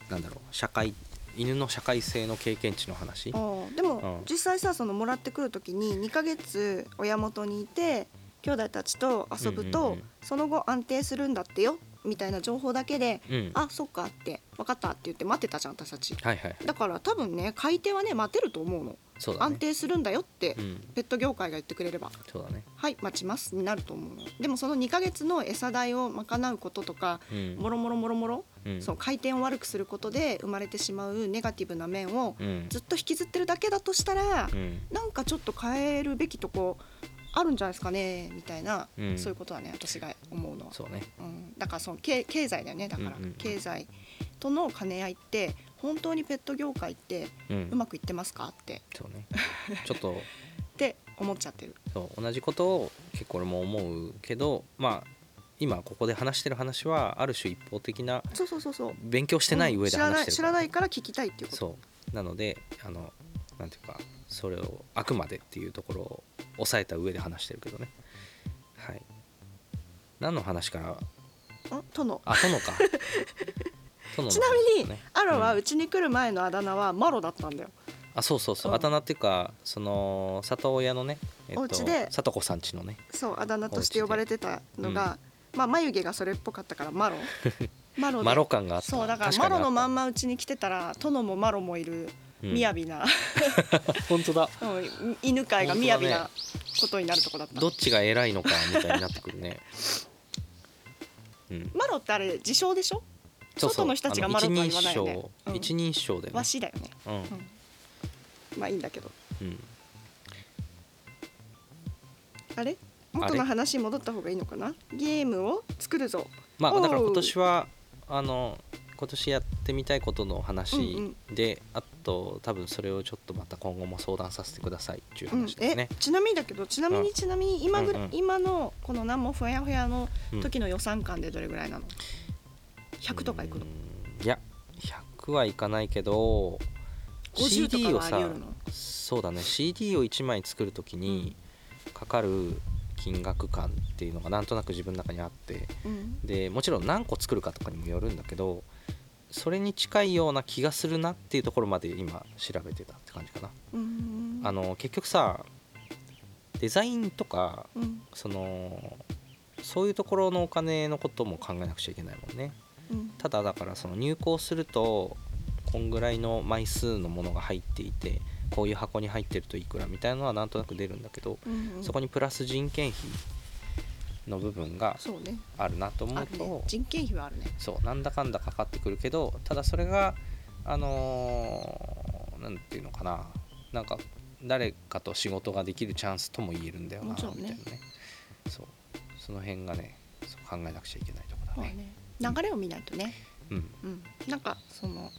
なんだろう社会犬の社会性の経験値の話。あーでも、うん。実際さそのもらってくる時に2ヶ月親元にいて兄弟たちと遊ぶと、うんうんうん。その後安定するんだってよみたいな情報だけで、うん。あそっかって分かったって言って待ってたじゃん私たち。はいはい。だから多分ね買い手はね待てると思うの、ね。安定するんだよって、うん。ペット業界が言ってくれれば。そうだね。はい待ちますになると思うの。でもその2ヶ月の餌代を賄うこととかうん。もろもろもろもろうん。そう回転を悪くすることで生まれてしまうネガティブな面をうん。ずっと引きずってるだけだとしたら、うん。なんかちょっと変えるべきとこあるんじゃないですかねみたいな、うん。そういうことはね私が思うのは、そうね。うん、だからその経経済だよねだから、うんうん経済との兼ね合いって本当にペット業界ってうん。うまくいってますかって。そうね。ちょっと。って思っちゃってる。そう同じことを結構俺も思うけどまあ今ここで話してる話はある種一方的なそうそうそうそう。勉強してない上で話してるから。知らないから聞きたいっていうこと。そう。なのであのなんていうかそれをあくまでっていうところを抑えた上で話してるけどね。はい。何の話からあ殿。あ殿か。殿のちなみに、アロはうちに来る前のあだ名はマロだったんだよ。あそうそうそう、うん。あだ名っていうかその里親のね、えっと、お家で。里子さんちのね。そうあだ名として呼ばれてたのが、まあ眉毛がそれっぽかったからマロ。マロで。マロ感があった。そうだからマロのまんまうちに来てたら殿もマロもいるうん雅な、本当だ。うん犬飼が雅なことになるとこだった、どっちが偉いのかみたいになってくるね。うん。マロってあれ自称でしょ？外の人たちがマロとは言わないよね。一人称。だよね。わしだよね。うん。まあいいんだけど。うん。あれ？元の話に戻った方がいいのかな？ゲームを作るぞ。まあだから今年はあの今年やってみたいことの話うんで、あと多分それをちょっとまた今後も相談させてくださいっていううん話ですね。え、ちなみにだけどちなみうん。にちなみに今ぐらい、うんうん。今のこの何もふやふやの時の予算感でどれぐらいなの、100とかいくの？うん。いや100はいかないけど50と CD かをさそうだね。CD を1枚作る時にかかる金額感っていうのがなんとなく自分の中にあって。うん。でもちろん何個作るかとかにもよるんだけどそれに近いような気がするなっていうところまで今調べてたって感じかな。うんあの結局さデザインとかうんそのそういうところのお金のことも考えなくちゃいけないもんね。うんただだからその入稿するとこんぐらいの枚数のものが入っていてこういう箱に入ってるといくらみたいなのはなんとなく出るんだけど、うんうんそこにプラス人件費の部分があるなと思うと、ね。人件費はあるね。そうなんだかんだかかってくるけどただそれがあのーなんていうのかな。なんか誰かと仕事ができるチャンスとも言えるんだよなみたいなね。そう。その辺がね考えなくちゃいけないところだね。まあね。流れを見ないとね。うん。うん。なんかその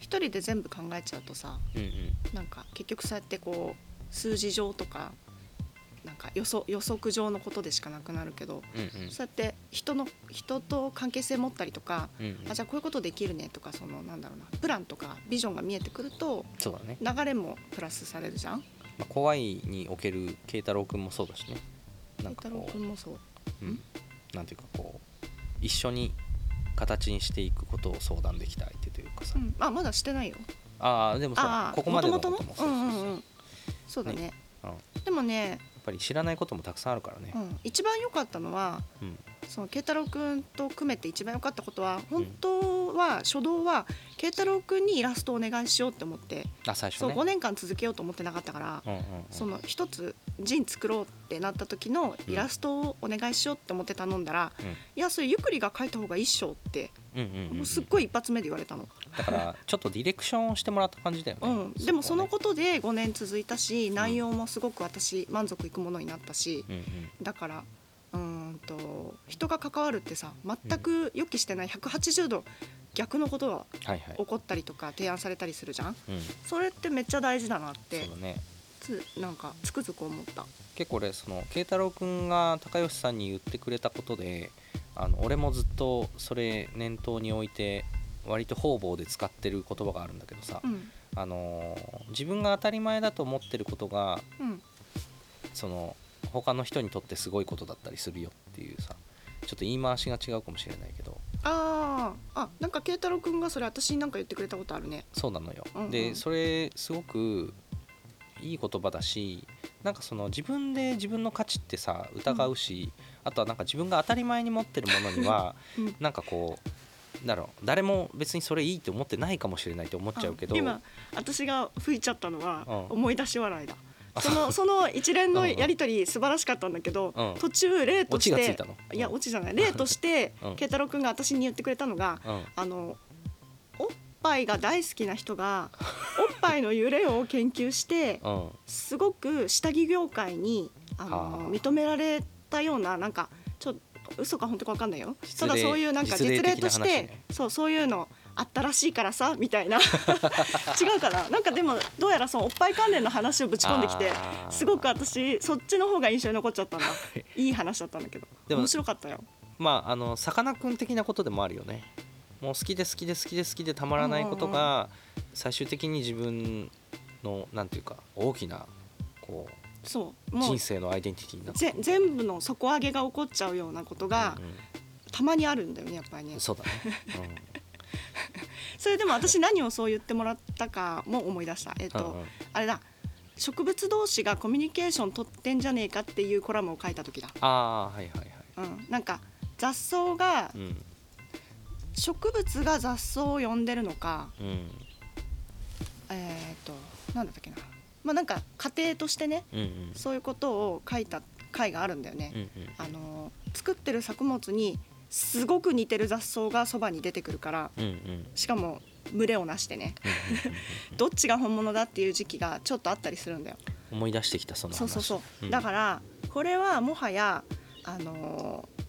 一人で全部考えちゃうとさうんうん。なんか結局そうやってこう数字上とかなんか予想予測上のことでしかなくなるけど、うんうん。そうやって人の人と関係性持ったりとか、うんうん。あじゃあこういうことできるねとかそのなんだろうなプランとかビジョンが見えてくるとそうだね、流れもプラスされるじゃん？まあ、怖いにおける慶太郎君もそうだしね。なんか太郎こ君もそう。う、うん、なんていうかこう一緒に形にしていくことを相談できた相手というかさ、うん、あまだしてないよ。ああでもそうああここまでのこと元もそう々そうそう、の？うんうんうん。そうだね。ねうん。やでもね、っぱり知らないこともたくさんあるからね。う、ん、一番良かったのはうん。その慶太郎君と組めて一番良かったことは本当は初動は慶太郎君にイラストをお願いしようって思って、そうあ最初ね。5年間続けようと思ってなかったから、うんうんうん、その一つ陣作ろうってなった時のイラストをお願いしようって思って頼んだら、うん。いやそれゆくりが描いた方がいいっしょって、うんうんうんうん。もうすっごい一発目で言われたの、だからちょっとディレクションをしてもらった感じだよね、うん、でもそのこことで5年続いたし内容もすごく私満足いくものになったし。うんうん。だからうーんと人が関わるってさ全く予期してない180度逆のことがはいはい。起こったりとか提案されたりするじゃん？うん。それってめっちゃ大事だなって。そうだね。つなんかつくづく思った。結構俺その慶太郎君が高吉さんに言ってくれたことであの俺もずっとそれ念頭に置いて割と方々で使ってる言葉があるんだけどさ、うん。あのー自分が当たり前だと思ってることがうん。その他の人にとってすごいことだったりするよっていうさちょっと言い回しが違うかもしれないけど。あー。あなんか慶太郎くんがそれ私になんか言ってくれたことあるね。そうなのよ、うんうん。でそれすごくいい言葉だしなんかその自分で自分の価値ってさ疑うし、あとはなんか自分が当たり前に持ってるものには、うん。なんかこうだろう。誰も別にそれいいって思ってないかもしれないって思っちゃうけど。あ今私が吹いちゃったのはうん。思い出し笑いだ。その その一連のやり取り素晴らしかったんだけど、うん。途中例としていたの？いやオチじゃない。例として うん。慶太郎くんが私に言ってくれたのが、うん。あのおっぱいが大好きな人がおっぱいの揺れを研究して うん。すごく下着業界にあはのあ。認められたようななんか嘘か本当か分かんないよ。ただそういうなんか実例として、ね。そうそういうのあったらしいからさみたいな。違うかな？なんかでもどうやらそのおっぱい関連の話をぶち込んできてすごく私そっちの方が印象に残っちゃったんだ。いい話だったんだけど。面白かったよ。まああのさかなクン的なことでもあるよね。もう好きで好きで好きで好きでたまらないことが最終的に自分のなんていうか大きなこうそうもう。人生のアイデンティティにな全部の底上げが起こっちゃうようなことがうんうん。たまにあるんだよねやっぱりね。そうだね、それでも私何をそう言ってもらったかも思い出した。えっ、と、うんうん。あれだ。植物同士がコミュニケーション取ってんじゃねえかっていうコラムを書いた時だ、ああはいはいはい。うん、なんか雑草がうん。植物が雑草を呼んでるのか。うん。えっ、となんだったっけなまあなんか家庭としてねうんうん。そういうことを書いた回があるんだよね、うんうん。あの作ってる作物にすごく似てる雑草がそばに出てくるからうんうん。しかも群れをなしてね。どっちが本物だっていう時期がちょっとあったりするんだよ。思い出してきたその話。そうそうそう、ん。だからこれはもはやあのー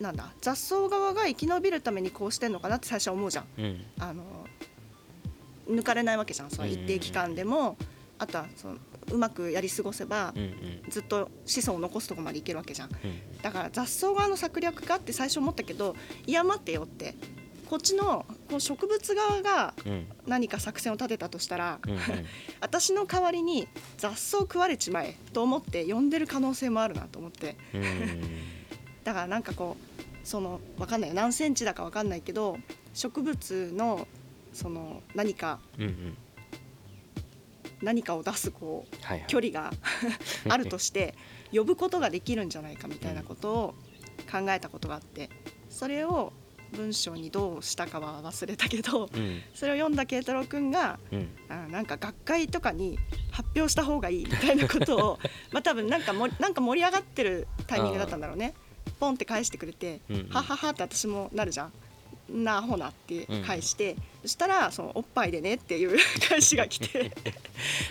なんだ雑草側が生き延びるためにこうしてんのかなって最初は思うじゃん。うん。あの抜かれないわけじゃん。その一定期間でも、あとはそのうまくやり過ごせばうんうん。ずっと子孫を残すとこまでいけるわけじゃん。うん。だから雑草側の策略かって最初思ったけどいや待ってよって。こっちのこの植物側がうん。何か作戦を立てたとしたら、うんうん。私の代わりに雑草食われちまえと思って呼んでる可能性もあるなと思って。うん。だからなんかこうそのわかんないよ。何センチだかわかんないけど植物のその何かうんうん何かを出すこうはいはい。距離が あるとして呼ぶことができるんじゃないかみたいなことを考えたことがあってそれを文章にどうしたかは忘れたけどうん。それを読んだ慶太郎くんがうん。あなんか学会とかに発表した方がいいみたいなことを まあ多分なんかもなんか盛り上がってるタイミングだったんだろうね。ポンって返してくれてうんうん。はははって私もなるじゃん。なあほなって返して、そしたらそのおっぱいでねっていう 返しが来て。だか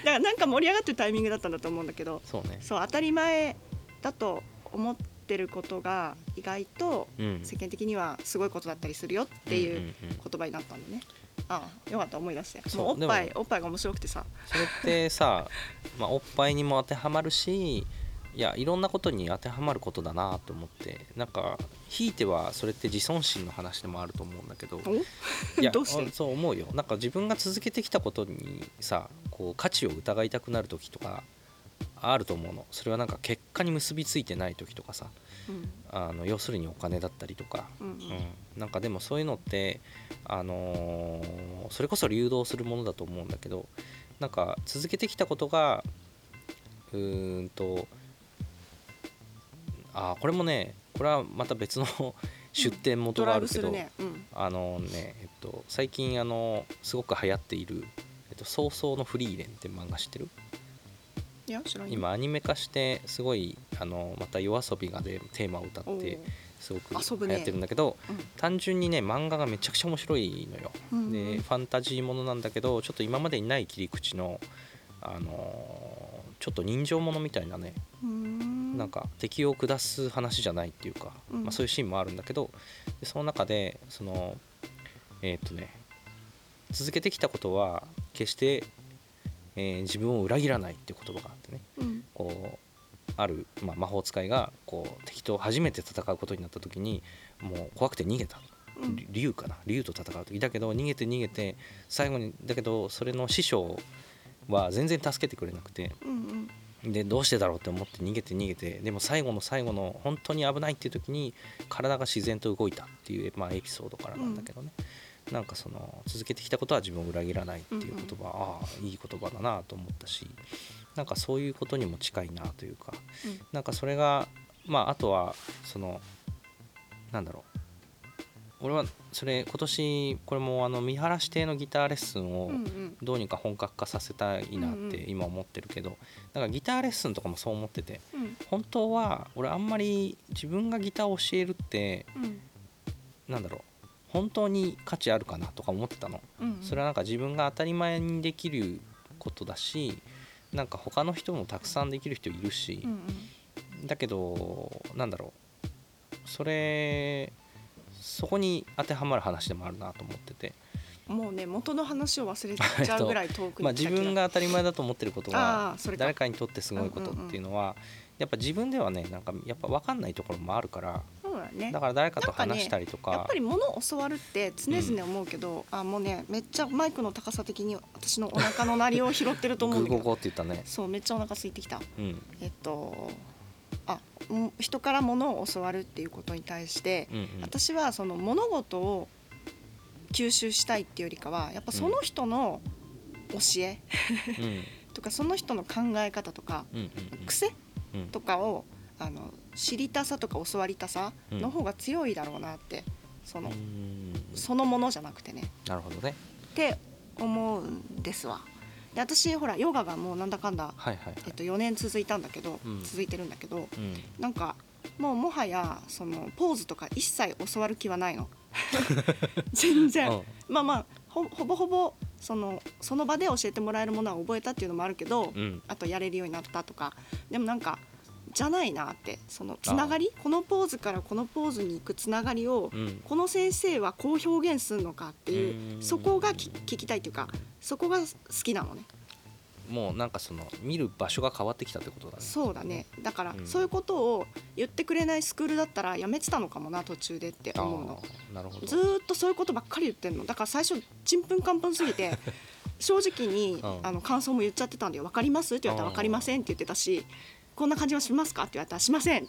らなんか盛り上がってるタイミングだったんだと思うんだけどそうね。そう当たり前だと思ってることが意外とうん。世間的にはすごいことだったりするよっていうんんん。言葉になったんだね。ああよかった思い出して。もうおっぱいでおっぱいが面白くてさ。それってさ、まあ、おっぱいにも当てはまるしいやいろんなことに当てはまることだなと思って。なんかひいてはそれって自尊心の話でもあると思うんだけど。いや どうして？あそう思うよ。なんか自分が続けてきたことにさこう価値を疑いたくなる時とかあると思うの。それはなんか結果に結びついてない時とかさ。うん。あの要するにお金だったりとか、うんうん。うん。なんかでもそういうのって、あのーそれこそ流動するものだと思うんだけどなんか続けてきたことがうーんとあーこれもねこれはまた別の出典元があるけど、ブするね。うん。あのね、えっと、最近あのすごく流行っている「えっと、早々のフリーレン」って漫画知ってる？いや知らんよ。今アニメ化してすごいあのまた夜遊びがでテーマを歌ってすごく流行ってるんだけど、単純にね漫画がめちゃくちゃ面白いのよ、うん。うん。でファンタジーものなんだけどちょっと今までにない切り口のあのーちょっと人情ものみたいなね、うんなんか敵を下す話じゃないっていうか、うん。まあ、そういうシーンもあるんだけどでその中でそのえーっとね続けてきたことは決して、えー自分を裏切らないっていう言葉があってねうん。こうある、まあ、魔法使いがこう敵と初めて戦うことになった時にもう怖くて逃げた。竜かな？竜と戦う時。だけど逃げて逃げて最後にだけどそれの師匠は全然助けてくれなくてうんうんでどうしてだろうって思って逃げて逃げてでも最後の最後の本当に危ないっていう時に体が自然と動いたっていう、まあ、エピソードからなんだけどね、なんかその続けてきたことは自分を裏切らないっていう言葉、ああいい言葉だなと思ったしなんかそういうことにも近いなというか。うん。なんかそれがまああとはそのなんだろう俺はそれ今年これもあの見晴らし亭のギターレッスンをどうにか本格化させたいなって今思ってるけどだからギターレッスンとかもそう思っててうん。本当は俺あんまり自分がギターを教えるってうん。なんだろう本当に価値あるかなとか思ってたの。うんそれはなんか自分が当たり前にできることだしなんか他の人もたくさんできる人いるしだけどなんだろうそれそこに当てはまる話でもあるなと思ってて、もうね元の話を忘れちゃうぐらい遠くに まあ、自分が当たり前だと思ってることあが誰かにとってすごいことっていうのはやっぱ自分ではねなんかやっぱ分かんないところもあるからそうだね。だから誰かと話したりとか。やっぱり物を教わるって常々思うけど、あもうねめっちゃマイクの高さ的に私のお腹の鳴りを拾ってると思うんだけど。って言ったね。そうめっちゃお腹空いてきた。うん。えっとあん人から物を教わるっていうことに対して、うんうん。私はその物事を吸収したいっていうよりかはやっぱその人の教えうん。とかその人の考え方とかうんうん癖うん。とかをあの知りたさとか教わりたさの方が強いだろうなってそのうん。そのものじゃなくてね。なるほどね。って思うんですわ。で私ほらヨガがもうなんだかんだ、はいはいはい。えっと、4年続いたんだけど、うん。続いてるんだけどうん。なんかもうもはやそのポーズとか一切教わる気はないの。全然、うん。まあまあほほぼほぼそのその場で教えてもらえるものは覚えたっていうのもあるけど、うん。あとやれるようになったとか。でもなんかじゃないなってそのつながりこのポーズからこのポーズに行くつながりをうん。この先生はこう表現するのかっていううん。そこがき聞きたいというかそこが好きなのね。もうなんかその見る場所が変わってきたってことだね。そうだね。だからうん。そういうことを言ってくれないスクールだったらやめてたのかもな途中でってあ思うの。ーなるほど。ずーっとそういうことばっかり言ってんの。だから最初ちんぷんかんぷんすぎて 正直に、うん。あの感想も言っちゃってたんで「分かります?」って言われたら「うん分かりません」って言ってたし「こんな感じはしますか?」って言われたら「しません」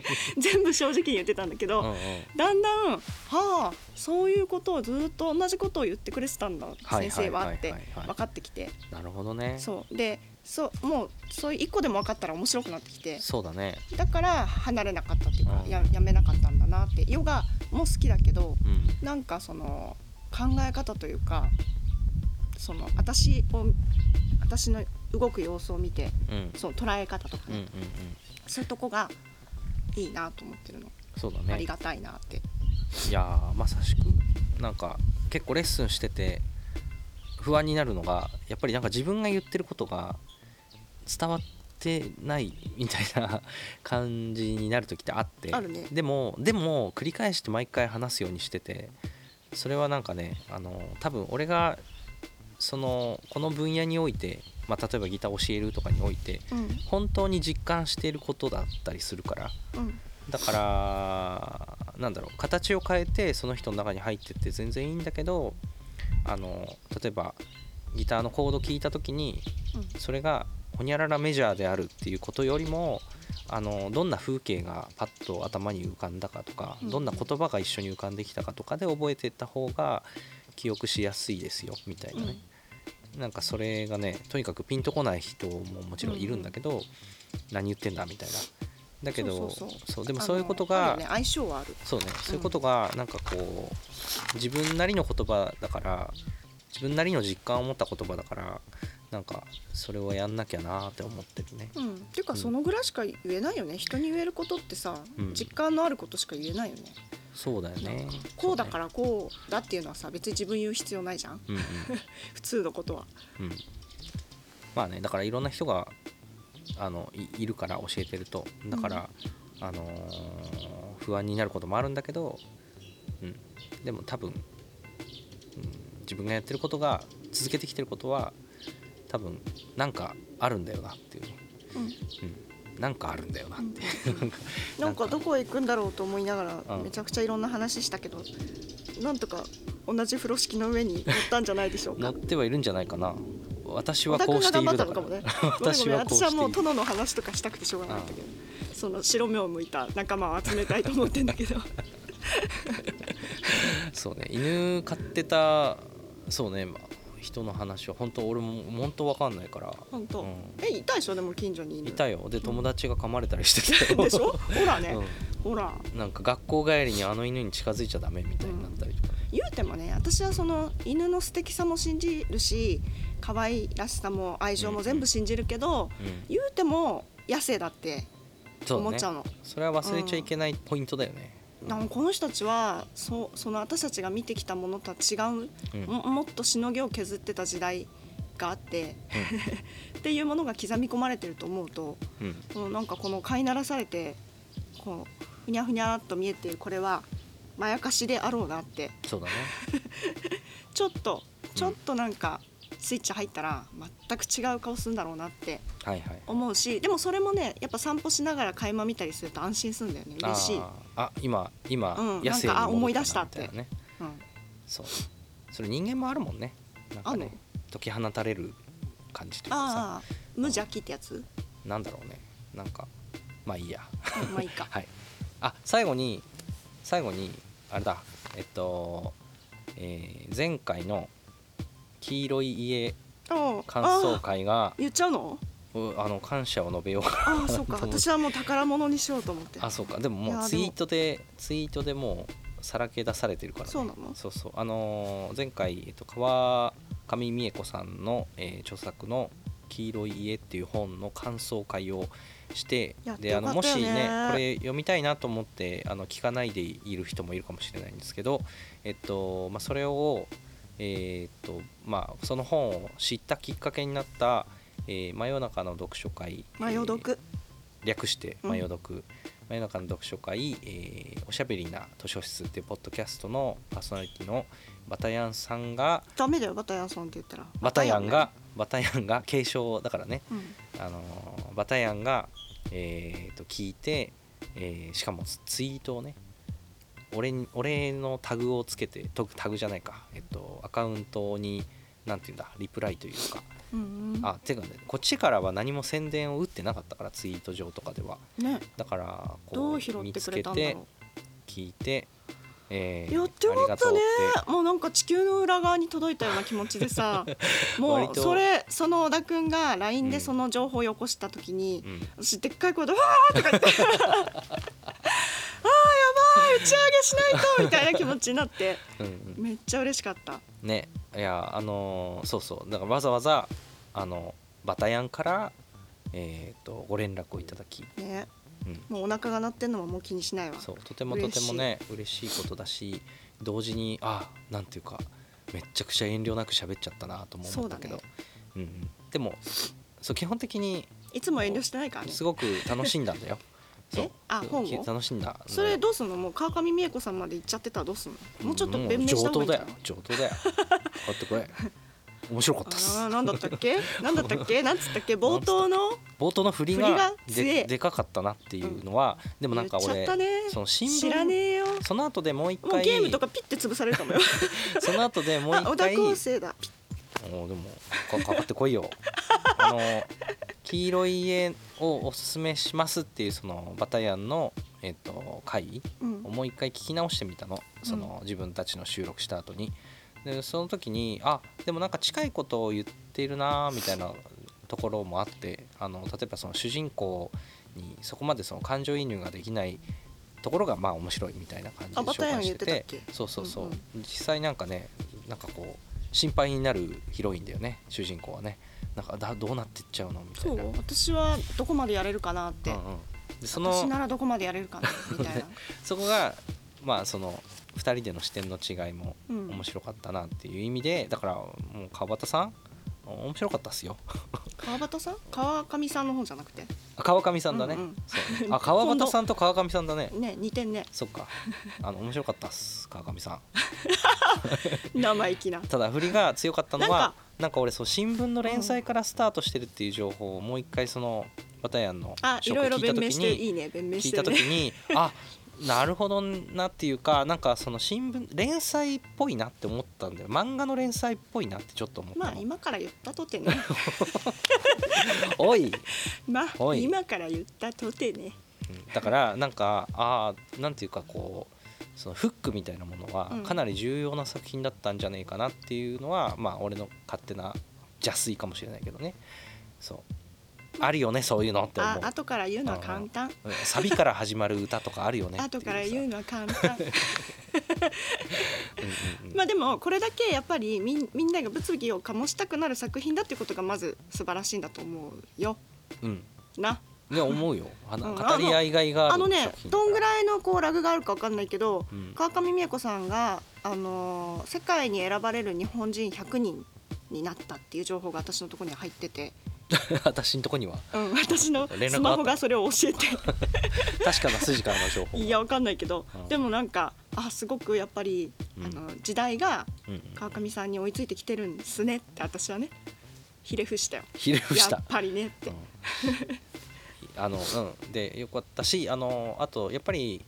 全部正直に言ってたんだけど、うんうん。だんだん「はあそういうことをずーっと同じことを言ってくれてたんだ、はい。先生は」って分かってきて。なるほどね。そう。でそうもうそういう一個でも分かったら面白くなってきて。そうだね。だから離れなかったっていうか、うん。ややめなかったんだなって。ヨガも好きだけどうん。なんかその考え方というかその私を私の動く様子を見てうん。その捉え方とかね、うんうんうん。そういうとこがいいなと思ってるの、そうだね。ありがたいなって。いやーまさしくなんか結構レッスンしてて不安になるのがやっぱりなんか自分が言ってることが伝わってないみたいな感じになる時ってあってあるね。でもでも繰り返して毎回話すようにしててそれはなんかねあの多分俺がそのこの分野において、まあ、例えばギターを教えるとかにおいてうん。本当に実感していることだったりするから。うん。だからなんだろう形を変えてその人の中に入ってって全然いいんだけどあの例えばギターのコード聞いた時にそれがホニャララメジャーであるっていうことよりもあのどんな風景がパッと頭に浮かんだかとか、うん。どんな言葉が一緒に浮かんできたかとかで覚えていった方が記憶しやすいですよみたいなね、なんかそれがねとにかくピンとこない人ももちろんいるんだけど、何言ってんだみたいな。だけどそうでもそういうことがね。相性はある。そうね。そういうことがなんかこう自分なりの言葉だから自分なりの実感を持った言葉だからなんかそれをやんなきゃなって思ってるね。うん、っていうかうん。そのぐらいしか言えないよね。人に言えることってさ、うん。実感のあることしか言えないよね。そうだよね。こうだからこうだっていうのはさ別に自分言う必要ないじゃん。そうね 普通のことは。うん。うんうんまあねだからいろんな人があのいいるから教えてると。だから、あのー不安になることもあるんだけど、うん、でも多分、うん、自分がやってることが続けてきてることは多分なんかあるんだよなっていうね、うん。うん、なんかあるんだよなって。いう、なんか。どこへ行くんだろうと思いながらうん。めちゃくちゃいろんな話したけどなんとか同じ風呂敷の上に乗ったんじゃないでしょう乗かってはいるんじゃないかな。私はこうしているだから。もね。私めん私はもう殿の話とかしたくてしょうがないんだけど。その白目を向いた仲間を集めたいと思ってんだけど。そうね。犬飼ってたそうね、まあ人の話は本当俺も本当わかんないから。本当、うん。えいたでしょ？でも近所にいたよ。で友達が噛まれたりしてたよ でしょ？ほらね、うほら。ん、なんか学校帰りにあの犬に近づいちゃダメみたいになったりとか、言うてもね私はその犬の素敵さも信じるし可愛らしさも愛情も全部信じるけど、うん。言うても野生だって思っちゃうの。それは忘れちゃいけないポイントだよね、この人たちはそその私たちが見てきたものとは違う、うん。ももっとしのぎを削ってた時代があって、っていうものが刻み込まれてると思うとうん。なんかこの飼いならされてこうふにゃふにゃっと見えているこれはまやかしであろうなって。そうだね。ちょっとちょっとなんかスイッチ入ったら全く違う顔するんだろうなってはいはい。思うしでもそれもねやっぱ散歩しながら垣間見たりすると安心するんだよね。嬉しい、あ今今、うん野生になんかあ戻思い出したって。ねうん、そう。それ人間もあるもんね。なんかあね解き放たれる感じというかさ。ああ無邪気ってやつ、なんだろうね。なんかまあいいや。うんまあいいか。はい。あ最後に最後にあれだ。えっと、えー前回の黄色い家あ感想あ会が言っちゃうの？うあの感謝を述べよう。かああそうか。私はもう宝物にしようと思って。あそうか。でももも。うツイートでツイートでもうさらけ出されてるから、ね、そうなの？そうそう。あのー前回、えっと、川上美恵子さんの、えー著作の「黄色い家」っていう本の感想会をしてであのもしねこれ読みたいなと思ってあの聞かないでいる人もいるかもしれないんですけど、えっとまあ、それを、えーっとまあ、その本を知ったきっかけになった「えー真夜中の読書会」真夜読。略して「うん。真夜読」真夜中の読書会、えーおしゃべりな図書室」っていうポッドキャストのパーソナリティのバタヤンさんがダメだよバタヤンさんって言ったら。バタヤンがバタヤンが継承だからね、うん。あのーバタヤンが、えーと聞いて、えーしかもツイートをね俺に俺のタグをつけてタグタグじゃないか、えっと、アカウントになんていうんだリプライというか。うんうん。あてかねこっちからは何も宣伝を打ってなかったからツイート上とかでは。ね。だからこどう拾ってくれたんだろ聞いて、えうやってもらったね。もうなんか地球の裏側に届いたような気持ちでさ もうそれその小田君が LINE うん。でその情報をよこした時に、うん。私でっかい声で「わー!」とか言って「あい打ち上げしないと!」みたいな気持ちになってうんうん。めっちゃ嬉しかった。ねいやあのーそうそう。だからわざわざあのバタヤンからえっ、とご連絡をいただき、ね。うん、もうお腹が鳴ってんのももう気にしないわ。そうとてもとてもね嬉しい。ことだし同時にあなんていうかめっちゃくちゃ遠慮なく喋っちゃったなとも思ったけど。うん、でもそう基本的にいつも遠慮してないからね。すごく楽しんだんだよそう。え？あ本を？き楽しんだ。それどうすんの？もう川上美恵子さんまで行っちゃってたらどうすんの？もうちょっと弁明した方がいい上等だよ。上等だよ。買ってこれ面白かったっす。なんだったっけ？なんだったっけ？なんつったっけ？冒頭の？冒頭の振りがででかかったなっていうのは、でもなんか俺ね。その新聞知らねえよ。その後でもう一回ゲームとかピッて潰されるかもよ。その後でもうあ小田一回康生だ。ピおでもかかかってこいよ。あの黄色い家をおすすめしますっていうそのバタヤンのえっと回うん。をもう一回聞き直してみたの。その自分たちの収録した後に。でその時にあでもなんか近いことを言っているなみたいなところもあってあの例えばその主人公にそこまでその感情移入ができないところがまあ面白いみたいな感じで紹介してて。そうそうそう、うんうん。実際なんかねなんかこう心配になるヒロインだよね主人公はね。なんかだどうなってっちゃうのみたそいな。う私はどこまでやれるかなって、うんうん。でそ私のならどこまでやれるかな みたいな、そこがまあその2人での視点の違いもうん。面白かったなっていう意味でだからもう川端さん面白かったっすよ。川端さん？川上さんの方じゃなくて？あ川上さんだね、うんうん。そう。あ川端さんと川上さんだね。ね似てんね。そっか。あの面白かったっす川上さん。生意気な。ただ振りが強かったのはか。なんか俺そう新聞の連載からスタートしてるっていう情報をもう一回そのバタヤンの紹あいろいろ介聞いた時弁明していに聞いした時にあなるほどなっていうかなんかその新聞連載っぽいなって思ったんだよ。漫画の連載っぽいなってちょっと思ったの、まあ今から言ったとてね。おい、まあ今から言ったとてね。うん。だからなんかああなんていうかこうそのフックみたいなものはうん。かなり重要な作品だったんじゃねえかなっていうのは、まあ俺の勝手な邪推かもしれないけどね。そうあるよねそういうのって思う。あ後から言うのは簡単。うん。サビから始まる歌とかあるよね 後から言ううのは簡単。まあでもこれだけやっぱりみんみんなが物議を醸したくなる作品だっていうことがまず素晴らしいんだと思うよ。うん。な。ね思うよ。語り合いがいがあのねどんぐらいのこうラグがあるか分かんないけど、うん。川上美恵子さんが、あのー世界に選ばれる日本人100人になったっていう情報が私のところには入ってて、私のとこには。うん、私のスマホがそれを教えて。確かな筋からの情報が。いや分かんないけど、うん。でもなんかあすごくやっぱり、うん。あの時代が川上さんに追いついてきてるんですねって私はね。ひれ伏したよ。ひれ伏した。やっぱりねって、うん。あのうん。でよかったしあのあとやっぱり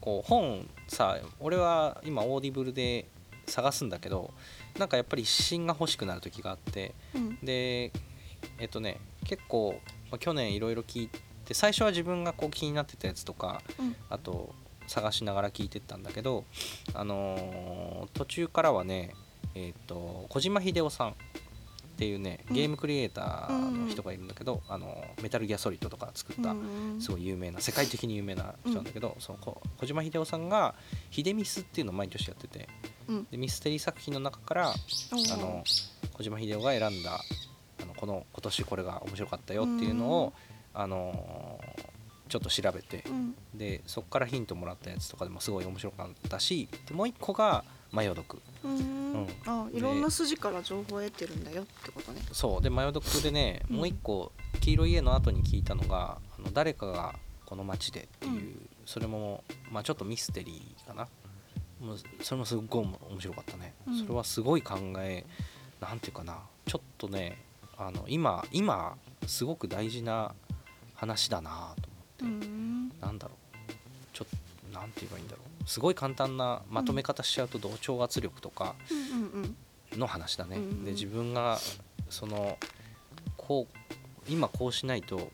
こう本さ俺は今オーディブルで探すんだけどなんかやっぱり指針が欲しくなる時があってうん。でえっとね結構、まあ、去年いろいろ聞いて最初は自分がこう気になってたやつとかうん。あと探しながら聞いてったんだけど、あのー途中からはね、えー、と小島秀夫さんっていうねうん。ゲームクリエイターの人がいるんだけど、あのメタルギアソリッドとか作ったうんすごい有名な世界的に有名な人なんだけど、そのこ小島秀夫さんが「ヒデミス」っていうのを毎年やっててうん。でミステリー作品の中からあの小島秀夫が選んだこの今年これが面白かったよっていうのを、あのーちょっと調べてうん。でそこからヒントもらったやつとかでもすごい面白かったしでもう一個が「マヨ読うーん。うん。あいろんな筋から情報を得てるんだよってことね」そう。で「マヨ読」でね、うん。もう一個黄色い家の後に聞いたのが「ああの誰かがこの街でっていう、うん。それも、まあ、ちょっとミステリーかな。もうそれもすっごい面白かったね、うん。それはすごい考えなんていうかな。ちょっとねあの今今すごく大事な話だなと思って、うん。なんだろう。ちょっとなんて言えばいいんだろう。すごい簡単なまとめ方しちゃうと同調圧力とかの話だね、で自分がそのこう今こうしないと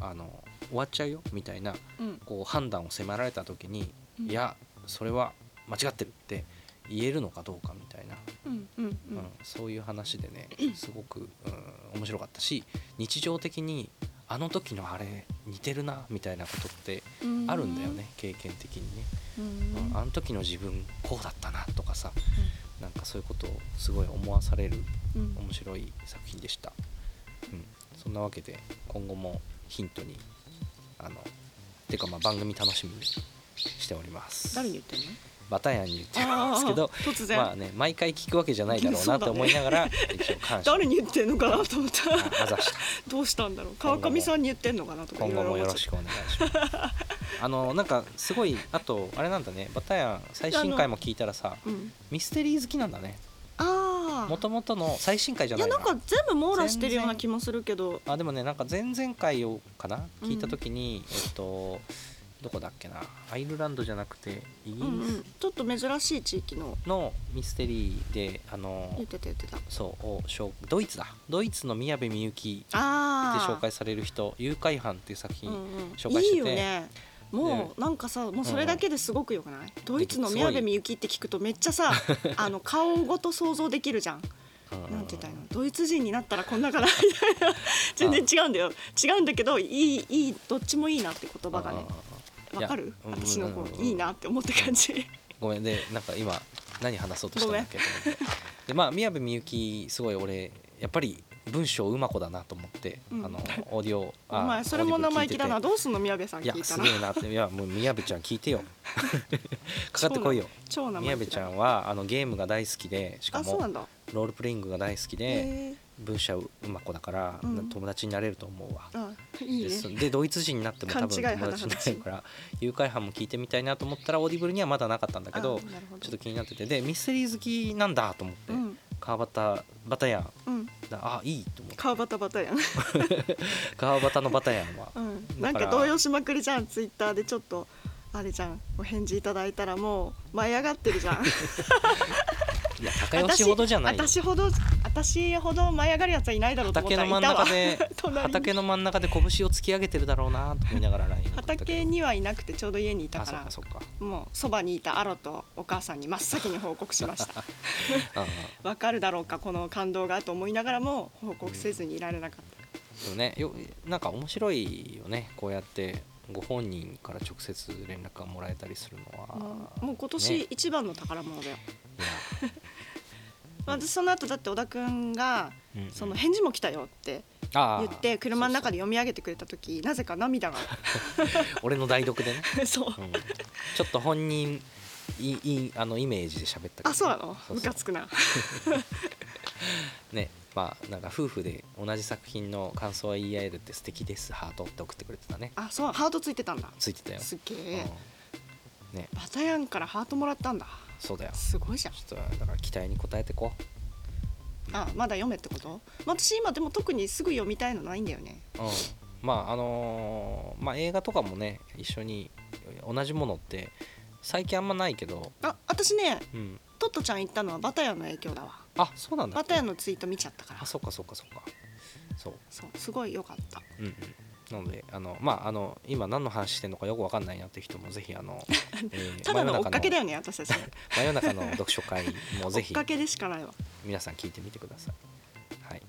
あの終わっちゃうよみたいなうん。こう判断を迫られた時に、うん。いやそれは間違ってるって言えるのかどうかみたいな、うんうんううんんそういう話でねすごく、うん、面白かったし日常的にあの時のあれ似てるなみたいなことってうんあるんだよね経験的にね、うんうん。あの時の自分こうだったなとかさなんかそういうことをすごい思わされるうん。面白い作品でした、うん、そんなわけで今後もヒントにあのてかまあ番組楽しみにしております。誰に言ってんの？バタヤンに言ってるんですけど突然。まあね毎回聞くわけじゃないだろうなと思いながら、一応感謝。誰に言ってんのかなと思った。ああざした。どうしたんだろう。川上さんに言ってんのかなとか今後もよろくしくお願いします。あのなんかすごいあとあれなんだね。バタヤン最新回も聞いたらさうん。ミステリー好きなんだね。ああもともとの最新回じゃいな。いなやなんか全部網羅してるような気もするけど。あでもねなんか前々回をかな？うん聞いた時に、えっとどこだっけな？アイルランドじゃなくてイギリうんうん。ちょっと珍しい地域の。スのミステリーであの言ってた言ってた。そうドイツだ。ドイツの宮部みゆきでああ紹介される人「誘拐犯」っていう作品、うんうん。紹介してて。いいよね。もうなんかさもうそれだけですごくよくない、ドイツの宮部みゆきって聞くとめっちゃさあの顔ごと想像できるじゃん。うん。なんて言ったらいいの？ドイツ人になったらこんなかなみたいな全然違うんだよ。違うんだけどいいいいどっちもいいなって言葉がね。うんわかる？私のこうんうんううん。いいなって思った感じ。ごめん。でなんか今何話そうとしたんだっけ？でまあ宮部みゆきすごい俺やっぱり文章うま子だなと思って、うん。あのオーディオお前それも生意気だなどうすんの宮部さんいや聞いたらすげえなっていやもう宮部ちゃん聞いてよ。かかってこいよ。宮部ちゃんはあのゲームが大好きでしかもロールプレイングが大好きでへ文章うま子だから、うん。友達になれると思うわ。いいね。でドイツ人になっても多分友達になれるから誘拐犯も聞いてみたいなと思ったらオーディブルにはまだなかったんだけどちょっと気になってて。でミステリー好きなんだと思って、うん。川端バタヤン。うん。だあいいと思って。川端バタヤン。川端のバタヤンは。うん。なんか動揺しまくりじゃんツイッターでちょっとあれじゃんお返事いただいたらもう舞い上がってるじゃんいや高吉ほどじゃないよ。私私ほど私ほど舞い上がるやつはいないだろうと思った。畑のらい 畑の真ん中で拳を突き上げてるだろうなと思いながら畑にはいなくてちょうど家にいたあからもうそばにいたアロとお母さんに真っ先に報告しました。うんうん。わかるだろうかこの感動がと思いながらも報告せずにいられなかっでもねよなんか面白いよねこうやってご本人から直接連絡がもらえたりするのた、は、もうもう今ね。年一番の宝物だよ、いや。私その後だって小田君がその返事も来たよって言って車の中で読み上げてくれた時なぜか涙が。俺の代読でね、そう。うん。ちょっと本人いいあのイメージで喋ったけどあそうなの？ムカつくな。ねまあなんか夫婦で同じ作品の感想を言い合えるって素敵です。ハートって送ってくれてたね。あそうハートついてたんだ。ついてたよ、すっげうん。えね。バタヤンからハートもらったんだ。そうだよ。すごいじゃん。ちょっとだから期待に応えてこあまだ読めってこと？私今でも特にすぐ読みたいのないんだよね。う、うん、まああのーまあ映画とかもね一緒に同じものって最近あんまないけど、あ私ねうん、トットちゃん行ったのはバタヤンの影響だわあそうなんだ。バタヤンのツイート見ちゃったから。あそっかそっかそっか。そう。そうすごい良かった。うんうん。なのであのまああの今何の話してんのかよくわかんないなっていう人もぜひあの、えーただの追っかけだよよね私たち。真夜中の読書会もぜひ追っかけでしかないわ皆さん聞いてみてください。はい。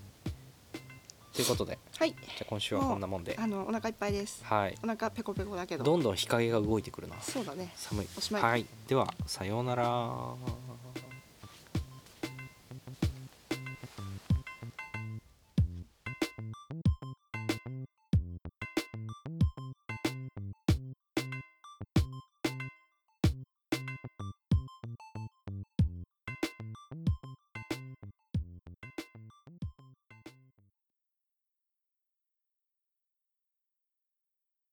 ということではい。じゃあ今週はこんなもんで。あのお腹いっぱいです。はい。お腹ペコペコだけど。どんどん日陰が動いてくるな。そうだね。寒い。おしまい。はい。ではさようなら